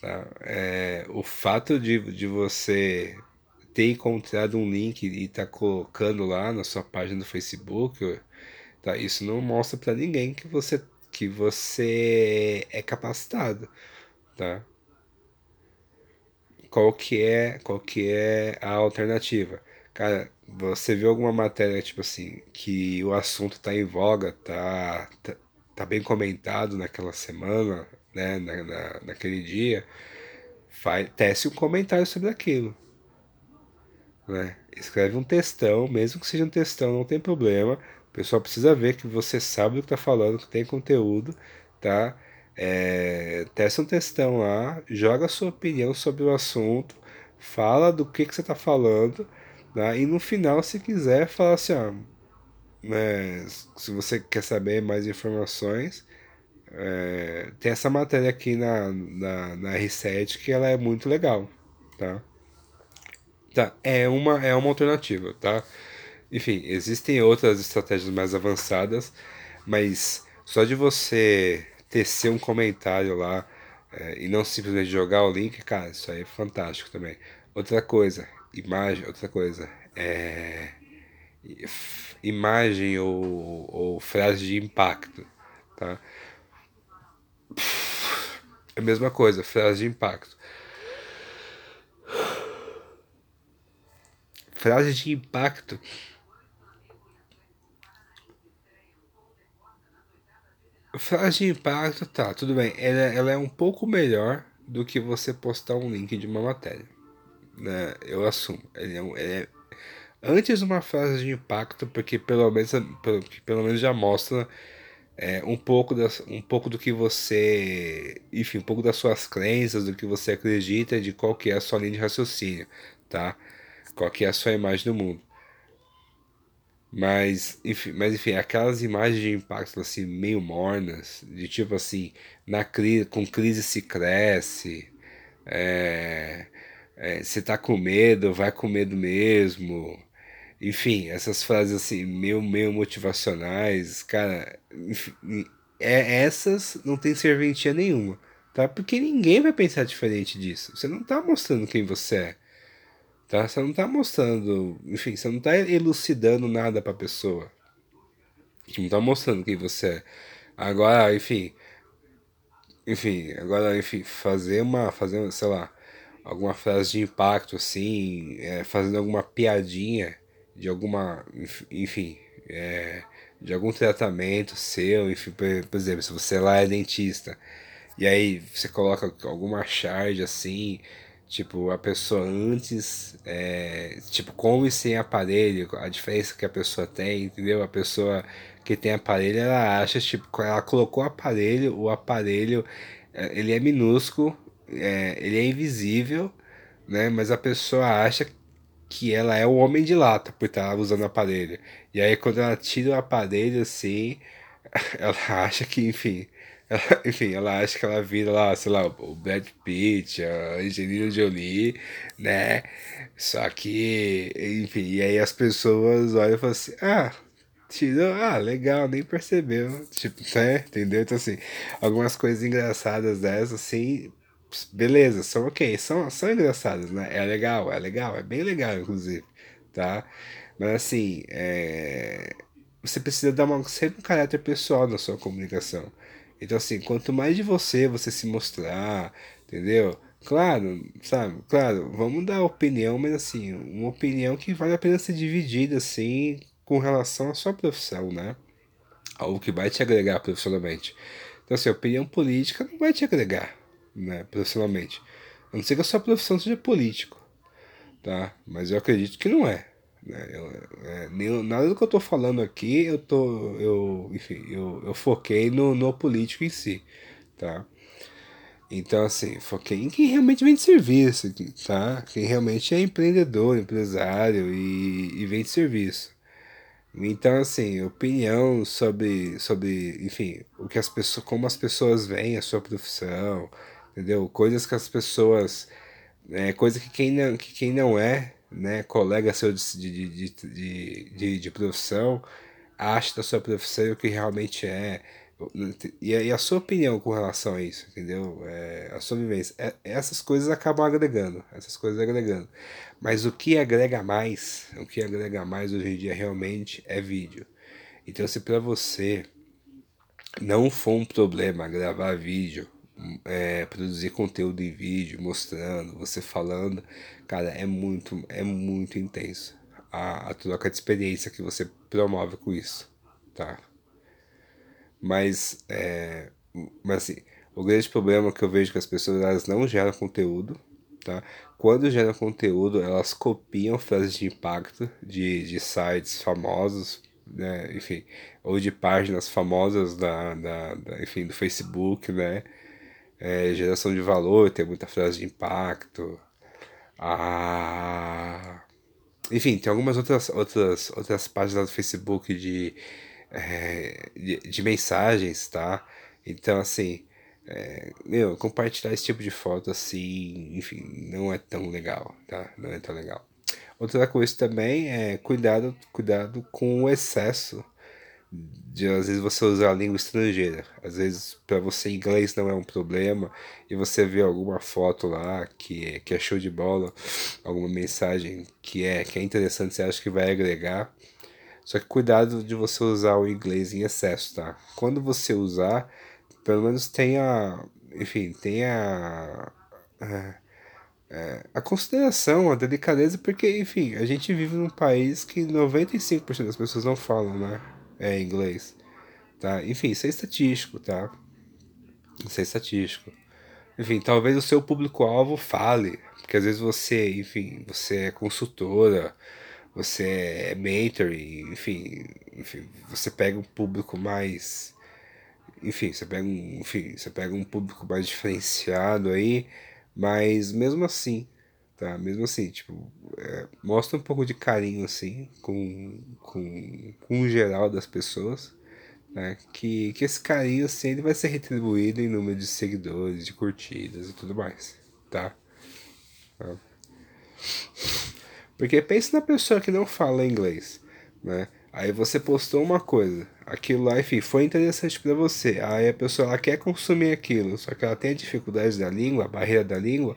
tá? É, o fato de, de você ter encontrado um link e estar tá colocando lá na sua página do Facebook, Tá? Isso não mostra para ninguém que você que você é capacitado, tá? Qual que é, qual que é a alternativa? Cara, você viu alguma matéria tipo assim que o assunto tá em voga, tá, tá, tá bem comentado naquela semana, né, na, na, naquele dia, faz, tece um comentário sobre aquilo. Né? Escreve um textão, mesmo que seja um textão, não tem problema. O pessoal precisa ver que você sabe do que está falando, que tem conteúdo, tá? É, um textão lá, joga a sua opinião sobre o assunto, fala do que, que você está falando, tá? e no final, se quiser, fala assim, ó, né, se você quer saber mais informações, é, tem essa matéria aqui na, na, na R7 que ela é muito legal, tá? Tá, é uma, é uma alternativa, tá? Enfim, existem outras estratégias mais avançadas, mas só de você tecer um comentário lá é, e não simplesmente jogar o link, cara, isso aí é fantástico também. Outra coisa, imagem, outra coisa, é, imagem ou, ou frase de impacto, tá? É a mesma coisa, frase de impacto. Frase de impacto. Frase de impacto, tá, tudo bem. Ela, ela é um pouco melhor do que você postar um link de uma matéria. Né? Eu assumo. Ele é, ele é antes uma frase de impacto, porque pelo menos, pelo, pelo menos já mostra é, um, pouco das, um pouco do que você. Enfim, um pouco das suas crenças, do que você acredita, de qual que é a sua linha de raciocínio, tá? Qual que é a sua imagem do mundo. Mas enfim, mas, enfim, aquelas imagens de impacto assim, meio mornas, de tipo assim, na crise, com crise se cresce, é, é, você tá com medo, vai com medo mesmo, enfim, essas frases assim, meio, meio motivacionais, cara, enfim, é, essas não tem serventia nenhuma, tá? Porque ninguém vai pensar diferente disso. Você não tá mostrando quem você é, tá? Você não tá mostrando, enfim, você não tá elucidando nada pra pessoa. Você não tá mostrando quem você é. Agora, enfim, enfim, agora, enfim, fazer uma, fazer, sei lá, alguma frase de impacto, assim, é, fazendo alguma piadinha, de alguma, enfim, é, de algum tratamento seu, enfim, por, exemplo, se você lá é dentista, e aí você coloca alguma charge assim, tipo, a pessoa antes, é, tipo, com e sem aparelho, a diferença que a pessoa tem, entendeu? A pessoa que tem aparelho, ela acha, tipo, ela colocou o aparelho, o aparelho, é, ele é minúsculo, é, ele é invisível, né? Mas a pessoa acha que ela é o homem de lata por estar usando o aparelho. E aí quando ela tira o aparelho assim, ela acha que, enfim, ela, enfim, ela acha que ela vira lá, sei lá, o Brad Pitt, a Angelina Jolie, né? Só que, enfim, e aí as pessoas olham e falam assim, ah, tirou, ah, legal, nem percebeu. Tipo, né? Entendeu? Então assim, algumas coisas engraçadas dessas, assim, beleza, são ok, são, são engraçadas, né? É legal, é legal, é bem legal, inclusive, tá? Mas assim, é... você precisa dar uma, sempre um caráter pessoal na sua comunicação. Então, assim, quanto mais de você você se mostrar, entendeu? Claro, sabe? Claro, vamos dar opinião, mas assim, uma opinião que vale a pena ser dividida, assim, com relação à sua profissão, né? Algo que vai te agregar profissionalmente. Então, assim, opinião política não vai te agregar né, profissionalmente. A não ser que a sua profissão seja político, tá? Mas eu acredito que não é. Né? Eu, é, nem, nada do que eu estou falando aqui, eu tô, eu, enfim, eu, eu foquei no, no político em si, tá? Então, assim, foquei em quem realmente vende serviço, tá? Quem realmente é empreendedor, empresário e, e vende serviço. Então, assim, opinião sobre, sobre, enfim, o que as pessoas, como as pessoas veem a sua profissão, entendeu? Coisas que as pessoas, é, coisa que quem não, que quem não é, né, colega seu de, de, de, de, de, profissão, acha da sua profissão o que realmente é, e a, e a, sua opinião com relação a isso, entendeu? É, a sua vivência. É, essas coisas acabam agregando, essas coisas agregando. Mas o que agrega mais, o que agrega mais hoje em dia realmente é vídeo. Então, se para você não for um problema gravar vídeo, é, produzir conteúdo em vídeo, mostrando, você falando, cara, é muito, é muito intenso a, a troca de experiência que você promove com isso, tá? Mas, é, mas assim, o grande problema que eu vejo é que as pessoas elas não geram conteúdo, tá? Quando geram conteúdo, elas copiam frases de impacto de, de sites famosos, né? Enfim, ou de páginas famosas da, da, da enfim, do Facebook, né? É, geração de valor, tem muita frase de impacto. Ah, enfim, tem algumas outras, outras, outras páginas do Facebook de, é, de, de mensagens, tá? Então, assim, é, meu, compartilhar esse tipo de foto assim, enfim, não é tão legal, tá? Não é tão legal. Outra coisa também é cuidado, cuidado com o excesso de às vezes você usar a língua estrangeira. Às vezes para você inglês não é um problema e você vê alguma foto lá que que é show de bola, alguma mensagem que é que é interessante, você acha que vai agregar. Só que cuidado de você usar o inglês em excesso, tá? Quando você usar, pelo menos tenha, enfim, tenha é, é, a consideração, a delicadeza, porque, enfim, a gente vive num país que 95% das pessoas não falam, né? É inglês, tá? Enfim, isso é estatístico, tá? Isso é estatístico. Enfim, talvez o seu público-alvo fale, porque às vezes você, enfim, você é consultora, você é mentor, enfim, enfim, você pega um público mais enfim, você pega um, enfim, você pega um público mais diferenciado aí, mas mesmo assim, tá? Mesmo assim, tipo, é, mostra um pouco de carinho assim com, com, com o geral das pessoas, né? Que, que esse carinho assim ele vai ser retribuído em número de seguidores, de curtidas e tudo mais, tá? tá? Porque pense na pessoa que não fala inglês, né? Aí você postou uma coisa, aquilo lá, enfim, foi interessante para você. Aí a pessoa ela quer consumir aquilo, só que ela tem a dificuldade da língua, a barreira da língua,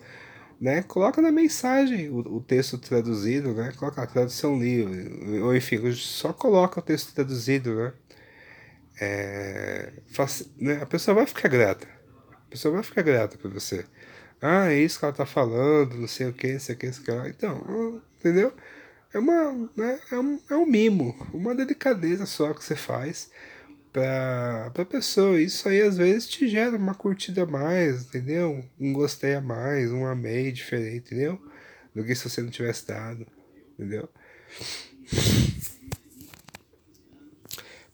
né? Coloca na mensagem o, o texto traduzido, né? Coloca a tradução livre, ou enfim, só coloca o texto traduzido, né? É, faz, né? A pessoa vai ficar grata. A pessoa vai ficar grata para você. Ah, é isso que ela tá falando, não sei o que, não sei o que, não sei o que. Então, entendeu? é uma né, é, um, é um mimo, uma delicadeza só que você faz pra, pra pessoa. Isso aí às vezes te gera uma curtida a mais, entendeu? Um gostei a mais, um amei diferente, entendeu? Do que se você não tivesse dado, entendeu?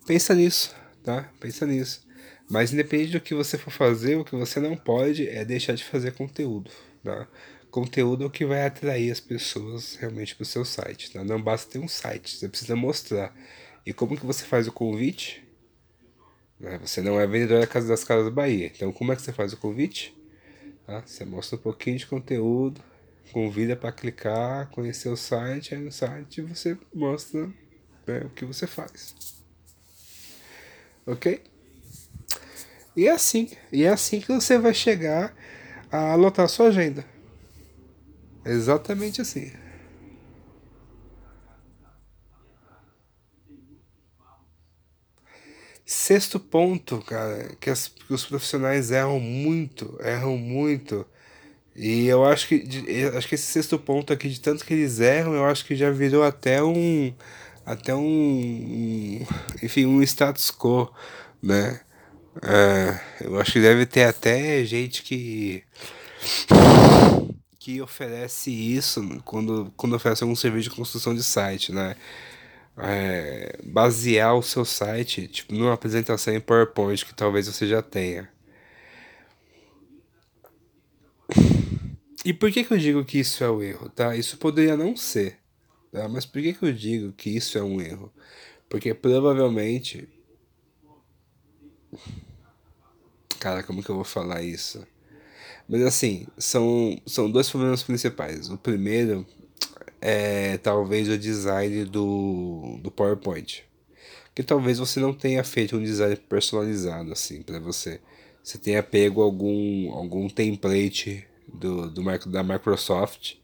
Pensa nisso, tá? Pensa nisso. Mas independente do que você for fazer, o que você não pode é deixar de fazer conteúdo, tá? conteúdo é o que vai atrair as pessoas realmente para o seu site. Tá? Não basta ter um site, você precisa mostrar. E como que você faz o convite? Né? Você não é vendedor da Casa das Casas Bahia. Então como é que você faz o convite? Tá? Você mostra um pouquinho de conteúdo, convida para clicar, conhecer o site, aí no site você mostra né, o que você faz. Ok? E é assim, e é assim que você vai chegar a lotar sua agenda. Exatamente assim. Sexto ponto, cara, que, as, que os profissionais erram muito, erram muito. E eu acho que, acho que esse sexto ponto aqui, de tanto que eles erram, eu acho que já virou até um. Até um. um enfim, um status quo, né? É, eu acho que deve ter até gente que que oferece isso quando, quando oferece algum serviço de construção de site, né? É, basear o seu site tipo, numa apresentação em PowerPoint que talvez você já tenha. E por que, que eu digo que isso é um erro, tá? Isso poderia não ser, tá? Mas por que, que eu digo que isso é um erro? Porque provavelmente. Cara, como que eu vou falar isso? Mas assim, são, são dois problemas principais. O primeiro é talvez o design do, do PowerPoint. Que talvez você não tenha feito um design personalizado assim para você. Você tenha pego algum, algum template do, do, da Microsoft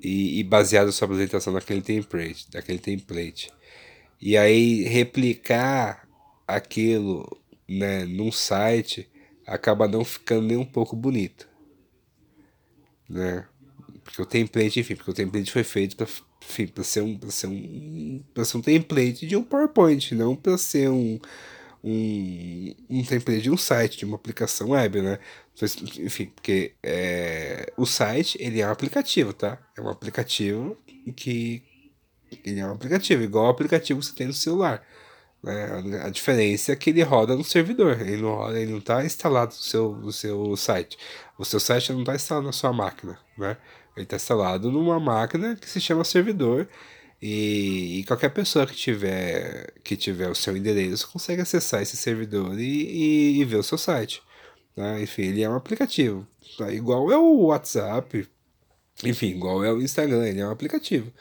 e, e baseado sua apresentação naquele template, daquele template. E aí replicar aquilo né, num site acaba não ficando nem um pouco bonito. Né? Porque o template, enfim, porque o template foi feito para enfim, para ser um para ser um para ser um template de um PowerPoint, não para ser um um, um template de um site, de uma aplicação web, né? Enfim, porque é, o site ele é um aplicativo, tá? É um aplicativo que ele é um aplicativo, igual o aplicativo que você tem no celular. Né? A diferença é que ele roda no servidor, ele não roda, ele não está instalado no seu, no seu site. O seu site não está instalado na sua máquina, né? Ele está instalado numa máquina que se chama servidor e, e, qualquer pessoa que tiver que tiver o seu endereço consegue acessar esse servidor e, e, e ver o seu site. Né? Enfim, ele é um aplicativo. Tá? Igual é o WhatsApp, enfim, igual é o Instagram, ele é um aplicativo.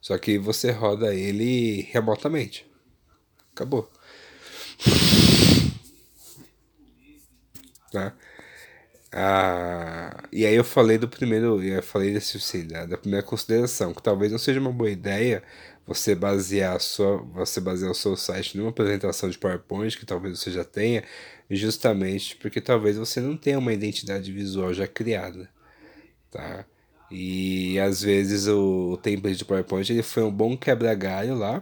Só que você roda ele remotamente. Acabou. Tá? Ah, e aí eu falei do primeiro, eu falei desse, assim, da, da, primeira consideração, que talvez não seja uma boa ideia você basear, sua, você basear o seu site numa apresentação de PowerPoint, que talvez você já tenha, justamente porque talvez você não tenha uma identidade visual já criada, tá? E às vezes o, o template de PowerPoint ele foi um bom quebra-galho lá,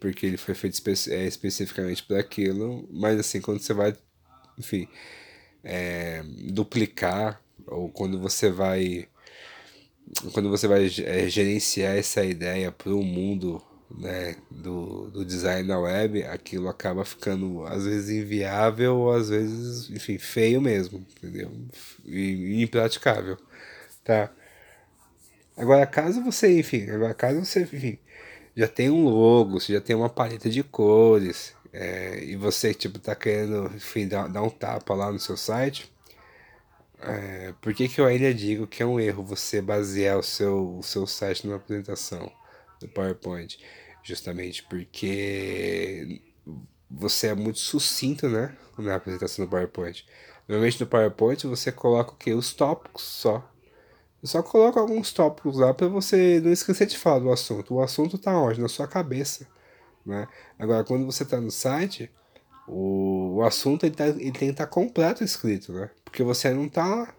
porque ele foi feito espe é, especificamente para aquilo, mas assim, quando você vai, enfim, é, duplicar, ou quando você vai quando você vai é, gerenciar essa ideia para o mundo né, do, do design da web, aquilo acaba ficando às vezes inviável ou às vezes, enfim, feio mesmo, entendeu? E, e impraticável, tá? Agora, caso você, enfim, agora caso você, enfim, já tem um logo, você já tem uma paleta de cores, é, e você, tipo, tá querendo, enfim, dar, dar um tapa lá no seu site, é, por que, que eu ainda digo que é um erro você basear o seu, o seu site numa apresentação do PowerPoint? Justamente porque você é muito sucinto, né? Na apresentação do PowerPoint. Normalmente no PowerPoint você coloca o que? Os tópicos só. Só coloca alguns tópicos lá para você não esquecer de falar do assunto. O assunto tá onde? Na sua cabeça. Né? Agora, quando você está no site, o, o assunto ele, tá, ele tem que estar tá completo escrito, né? Porque você não está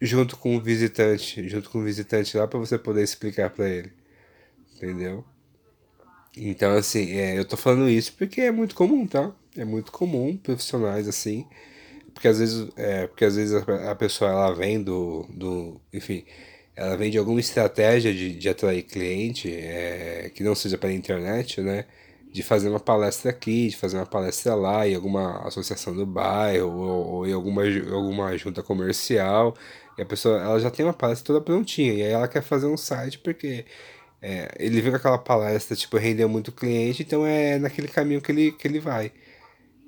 junto com o visitante, junto com o visitante lá para você poder explicar para ele. Entendeu? Então, assim, é, eu tô falando isso porque é muito comum, tá? É muito comum profissionais assim. Porque às vezes, é, porque às vezes a, a pessoa ela vem do, do. Enfim, ela vem de alguma estratégia de, de atrair cliente é, que não seja pela internet, né? De fazer uma palestra aqui, de fazer uma palestra lá, em alguma associação do bairro, ou, ou em alguma, alguma junta comercial. E a pessoa ela já tem uma palestra toda prontinha, e aí ela quer fazer um site porque é, ele viu que aquela palestra tipo, rendeu muito cliente, então é naquele caminho que ele, que ele vai.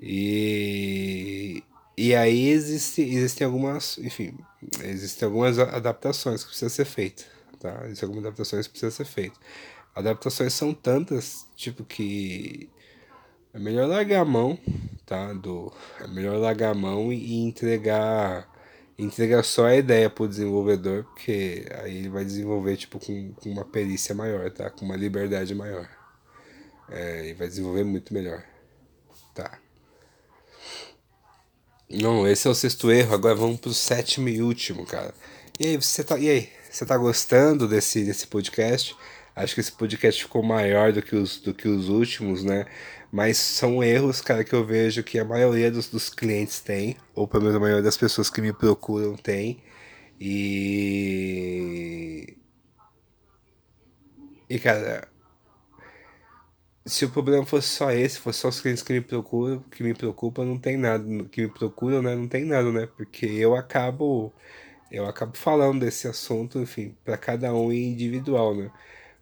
E, e aí existe, existem algumas, enfim, existem algumas adaptações que precisam ser feitas, tá? Existem algumas adaptações que precisam ser feitas. Adaptações são tantas, tipo que é melhor largar a mão, tá? Do, é melhor largar a mão e entregar entregar só a ideia pro desenvolvedor, porque aí ele vai desenvolver tipo com, com uma perícia maior, tá? Com uma liberdade maior. É, e vai desenvolver muito melhor. Tá. Não, esse é o sexto erro. Agora vamos pro sétimo e último, cara. E aí, você tá, e aí, você tá gostando desse, desse podcast? Acho que esse podcast ficou maior do que os, do que os últimos, né? Mas são erros, cara, que eu vejo que a maioria dos, dos clientes tem, ou pelo menos a maioria das pessoas que me procuram tem. E. E, cara, se o problema fosse só esse, fosse só os clientes que me procuram, que me preocupam, não tem nada, que me procuram, né, não tem nada, né? Porque eu acabo eu acabo falando desse assunto, enfim, para cada um individual, né?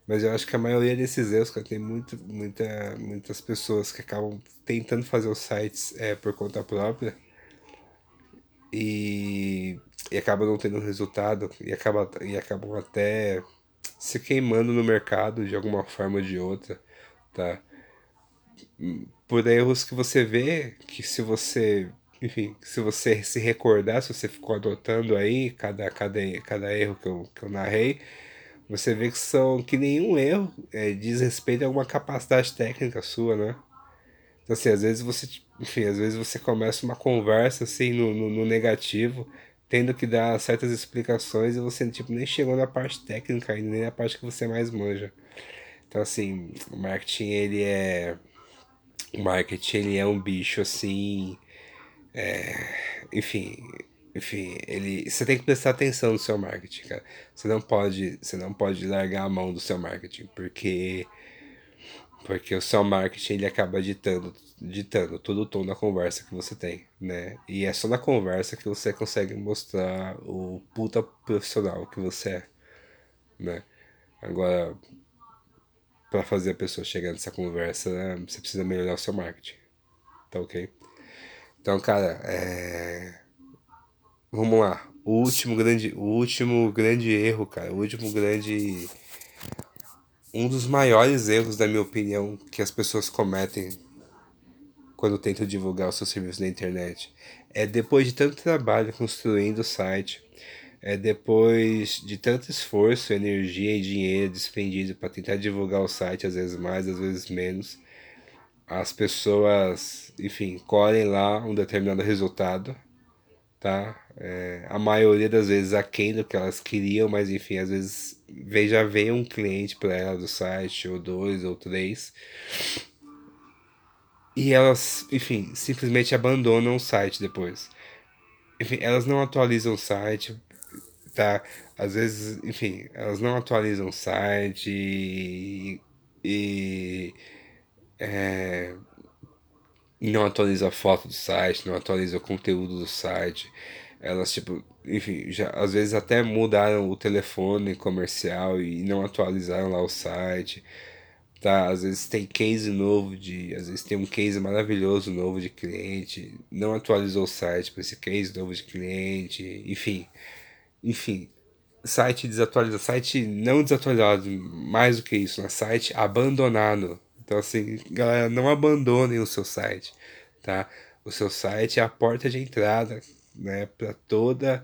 Mas eu acho que a maioria desses erros, cara, tem muito, muita, muitas pessoas que acabam tentando fazer os sites é, por conta própria e, e acabam não tendo resultado e, acaba, e acabam até se queimando no mercado de alguma forma ou de outra tá? Por erros que você vê, que se você, enfim, se você se recordar, se você ficou adotando aí cada, cada, cada erro que eu, que eu narrei, você vê que são que nenhum erro é, diz respeito a alguma capacidade técnica sua, né? Então, assim, às vezes você, enfim, às vezes você começa uma conversa assim no, no, no negativo, tendo que dar certas explicações e você tipo nem chegou na parte técnica ainda, nem na parte que você mais manja. Então, assim, o marketing ele é o marketing ele é um bicho assim, é, enfim, enfim, ele, você tem que prestar atenção no seu marketing, cara. Você não pode, você não pode largar a mão do seu marketing, porque porque o seu marketing ele acaba ditando, ditando todo o tom da conversa que você tem, né? E é só na conversa que você consegue mostrar o puta profissional que você é, né? Agora, para fazer a pessoa chegar nessa conversa, né, você precisa melhorar o seu marketing, tá ok? Então, cara, é Vamos lá. O último grande, o último grande erro, cara. O último grande. Um dos maiores erros, na minha opinião, que as pessoas cometem quando tentam divulgar o seu serviço na internet. É depois de tanto trabalho construindo o site, é depois de tanto esforço, energia e dinheiro despendido para tentar divulgar o site, às vezes mais, às vezes menos, as pessoas, enfim, colhem lá um determinado resultado tá? É, a maioria das vezes aquém do que elas queriam, mas enfim, às vezes vem, já vem um cliente para ela do site, ou dois, ou três. E elas, enfim, simplesmente abandonam o site depois. Enfim, elas não atualizam o site, tá? Às vezes, enfim, elas não atualizam o site e, e é, não atualiza a foto do site, não atualiza o conteúdo do site. Elas, tipo, enfim, já às vezes até mudaram o telefone comercial e não atualizaram lá o site. Tá, às vezes tem case novo de, às vezes tem um case maravilhoso novo de cliente, não atualizou o site para esse case novo de cliente, enfim. Enfim, site desatualizado, site não desatualizado, mais do que isso, né? site abandonado, então, assim, galera, não abandonem o seu site, tá? O seu site é a porta de entrada, né, para toda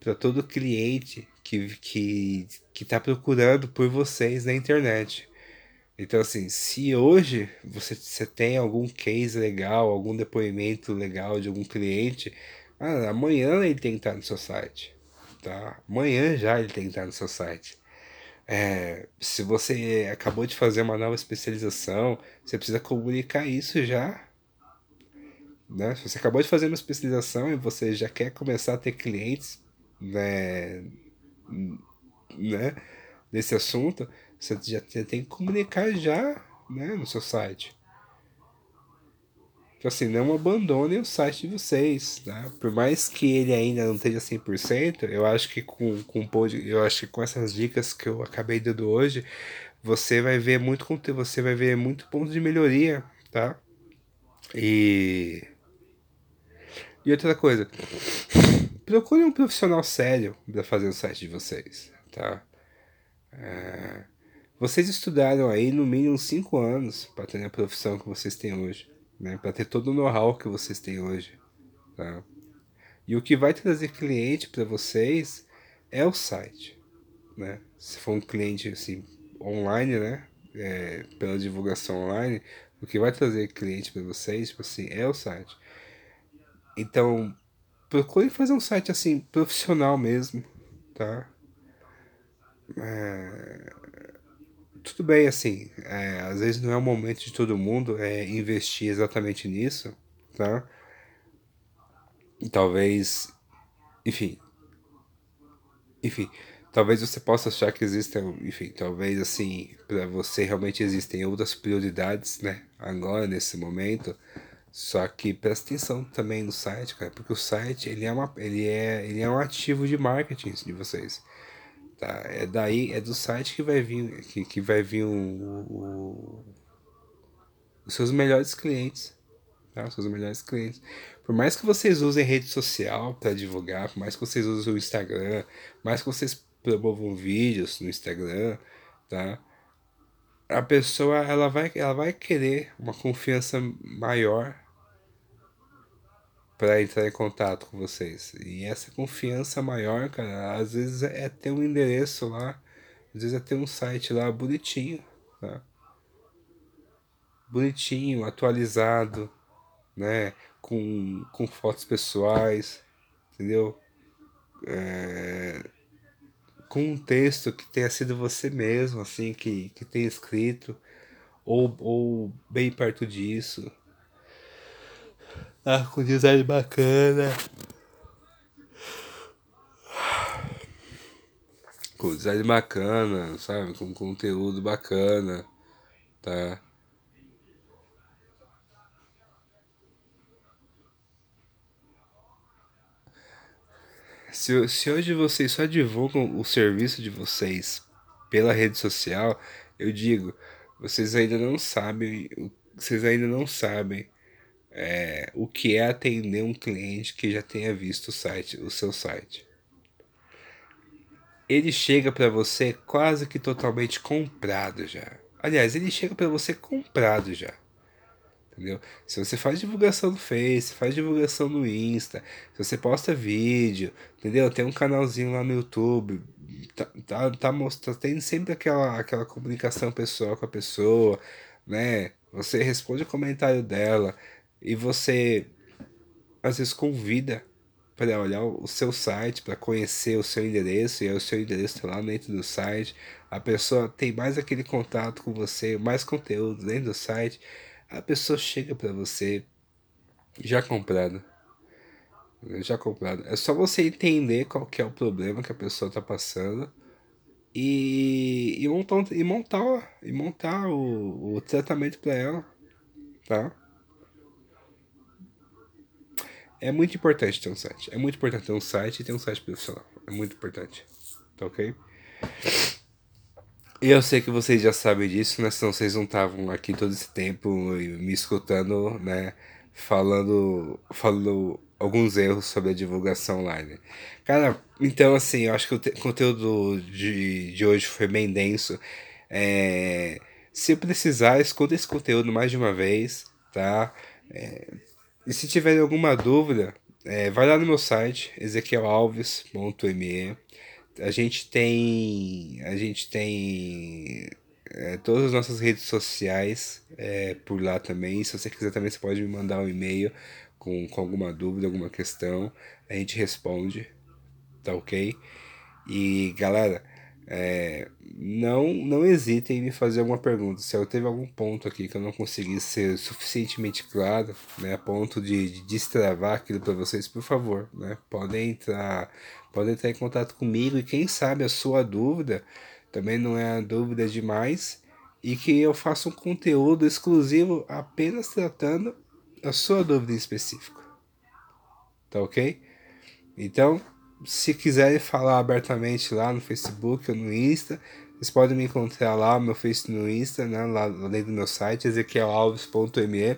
para todo cliente que que que está procurando por vocês na internet. Então, assim, se hoje você, você tem algum case legal, algum depoimento legal de algum cliente, ah, amanhã ele tem que estar no seu site, tá? Amanhã já ele tem que estar no seu site. É, se você acabou de fazer uma nova especialização, você precisa comunicar isso já. Né? Se você acabou de fazer uma especialização e você já quer começar a ter clientes né, né, nesse assunto, você já tem que comunicar já né, no seu site. Então, assim, não abandonem o site de vocês, tá? Por mais que ele ainda não esteja 100%, eu acho que com, com eu acho que com essas dicas que eu acabei dando hoje, você vai ver muito conteúdo, você vai ver muito ponto de melhoria, tá? E e outra coisa, procure um profissional sério para fazer o site de vocês, tá? É... Vocês estudaram aí no mínimo 5 anos para ter a profissão que vocês têm hoje né? Para ter todo o know-how que vocês têm hoje, tá? E o que vai trazer cliente para vocês é o site, né? Se for um cliente assim online, né? É, pela divulgação online, o que vai trazer cliente para vocês, tipo assim, é o site. Então, procure fazer um site assim profissional mesmo, tá? É, tudo bem, assim, é, às vezes não é o momento de todo mundo é, investir exatamente nisso, tá? E talvez, enfim, enfim, talvez você possa achar que existem, enfim, talvez assim, para você realmente existem outras prioridades, né? Agora, nesse momento, só que presta atenção também no site, cara, porque o site, ele é, uma, ele é, ele é um ativo de marketing de vocês. Tá? É daí, é do site que vai vir, que, que vai vir o, o, os seus melhores clientes. Tá? Os seus melhores clientes. Por mais que vocês usem rede social para divulgar, por mais que vocês usem o Instagram, mais que vocês promovam vídeos no Instagram, tá? A pessoa ela vai, ela vai querer uma confiança maior para entrar em contato com vocês. E essa confiança maior, cara, às vezes é ter um endereço lá Às vezes é ter um site lá bonitinho, tá? Bonitinho, atualizado, né? Com, com fotos pessoais, entendeu? É, com um texto que tenha sido você mesmo, assim, que, que tenha escrito, ou, ou bem perto disso. Ah, com design bacana. Com design bacana, sabe? Com conteúdo bacana, tá? Se, se hoje vocês só divulgam o serviço de vocês pela rede social, eu digo, vocês ainda não sabem, vocês ainda não sabem é, o que é atender um cliente que já tenha visto o site, o seu site. Ele chega para você quase que totalmente comprado já. Aliás, ele chega para você comprado já entendeu? Se você faz divulgação no Face, faz divulgação no Insta, se você posta vídeo, entendeu? Tem um canalzinho lá no YouTube, tá, tá, tá mostrando, tem sempre aquela, aquela comunicação pessoal com a pessoa, né? Você responde o comentário dela e você às vezes convida para olhar o seu site, para conhecer o seu endereço, e aí o seu endereço está lá dentro do site. A pessoa tem mais aquele contato com você, mais conteúdo dentro do site a pessoa chega para você já comprado. Já comprado. É só você entender qual que é o problema que a pessoa tá passando e, e montar, e montar, e montar o, o tratamento para ela, tá? É muito importante ter um site. É muito importante ter um site e ter um site profissional. É muito importante. Tá ok? E eu sei que vocês já sabem disso, né? Senão vocês não estavam aqui todo esse tempo me escutando, né? Falando, falando alguns erros sobre a divulgação online. Cara, então assim, eu acho que o conteúdo de, de hoje foi bem denso. É, se precisar, escuta esse conteúdo mais de uma vez, tá? É, e se tiver alguma dúvida, é, vai lá no meu site, ezequielalves.me a gente tem a gente tem é, todas as nossas redes sociais é, por lá também. Se você quiser também, você pode me mandar um e-mail com, com alguma dúvida, alguma questão. A gente responde, tá ok? E galera, é, não, não hesitem em me fazer alguma pergunta. Se eu teve algum ponto aqui que eu não consegui ser suficientemente claro, né, a ponto de, de destravar aquilo para vocês, por favor, né, podem entrar, podem entrar em contato comigo e quem sabe a sua dúvida também não é a dúvida demais e que eu faça um conteúdo exclusivo apenas tratando a sua dúvida em específico. Tá ok? Então, se quiserem falar abertamente lá no Facebook ou no Insta, vocês podem me encontrar lá, meu Face no Insta, né, lá além do meu site, ezequielalves.me.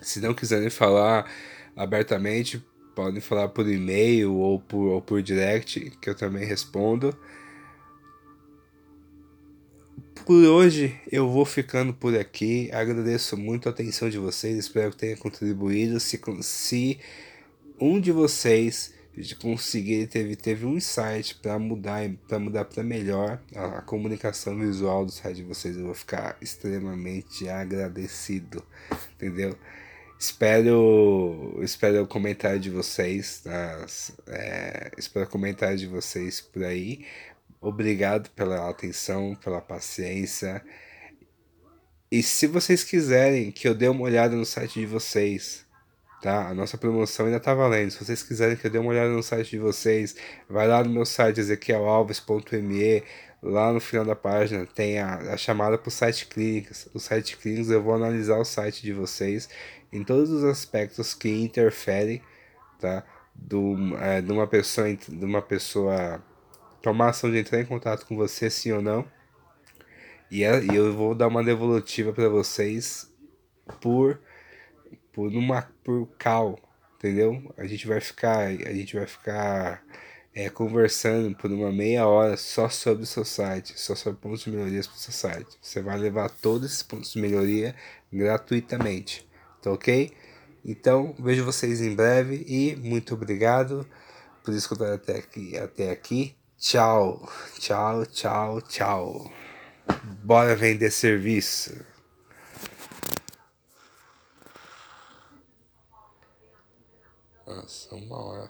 Se não quiserem falar abertamente, podem falar por e-mail ou por, ou por direct, que eu também respondo. Por hoje eu vou ficando por aqui. Agradeço muito a atenção de vocês. Espero que tenha contribuído. Se, se um de vocês de conseguir teve teve um insight para mudar para mudar para melhor a, a, comunicação visual do site de vocês. Eu vou ficar extremamente agradecido entendeu? Espero espero o comentário de vocês tá? é, espero o comentário de vocês por aí. Obrigado pela atenção pela paciência. E se vocês quiserem que eu dê uma olhada no site de vocês tá? A nossa promoção ainda tá valendo. Se vocês quiserem que eu dê uma olhada no site de vocês, vai lá no meu site ezequielalves.me, lá no final da página tem a, a chamada para o site clínicas. O site clínicas eu vou analisar o site de vocês em todos os aspectos que interferem, tá? Do, é, de uma pessoa de uma pessoa tomar ação de entrar em contato com você sim ou não e, é, e eu vou dar uma devolutiva para vocês por por uma por cal, entendeu? A gente vai ficar a gente vai ficar é, conversando por uma meia hora só sobre o seu site, só sobre pontos de melhorias para o seu site. Você vai levar todos esses pontos de melhoria gratuitamente, tá ok? Então vejo vocês em breve e muito obrigado por escutar até aqui, até aqui. Tchau, tchau, tchau, tchau. Bora vender serviço. Nossa, uma hora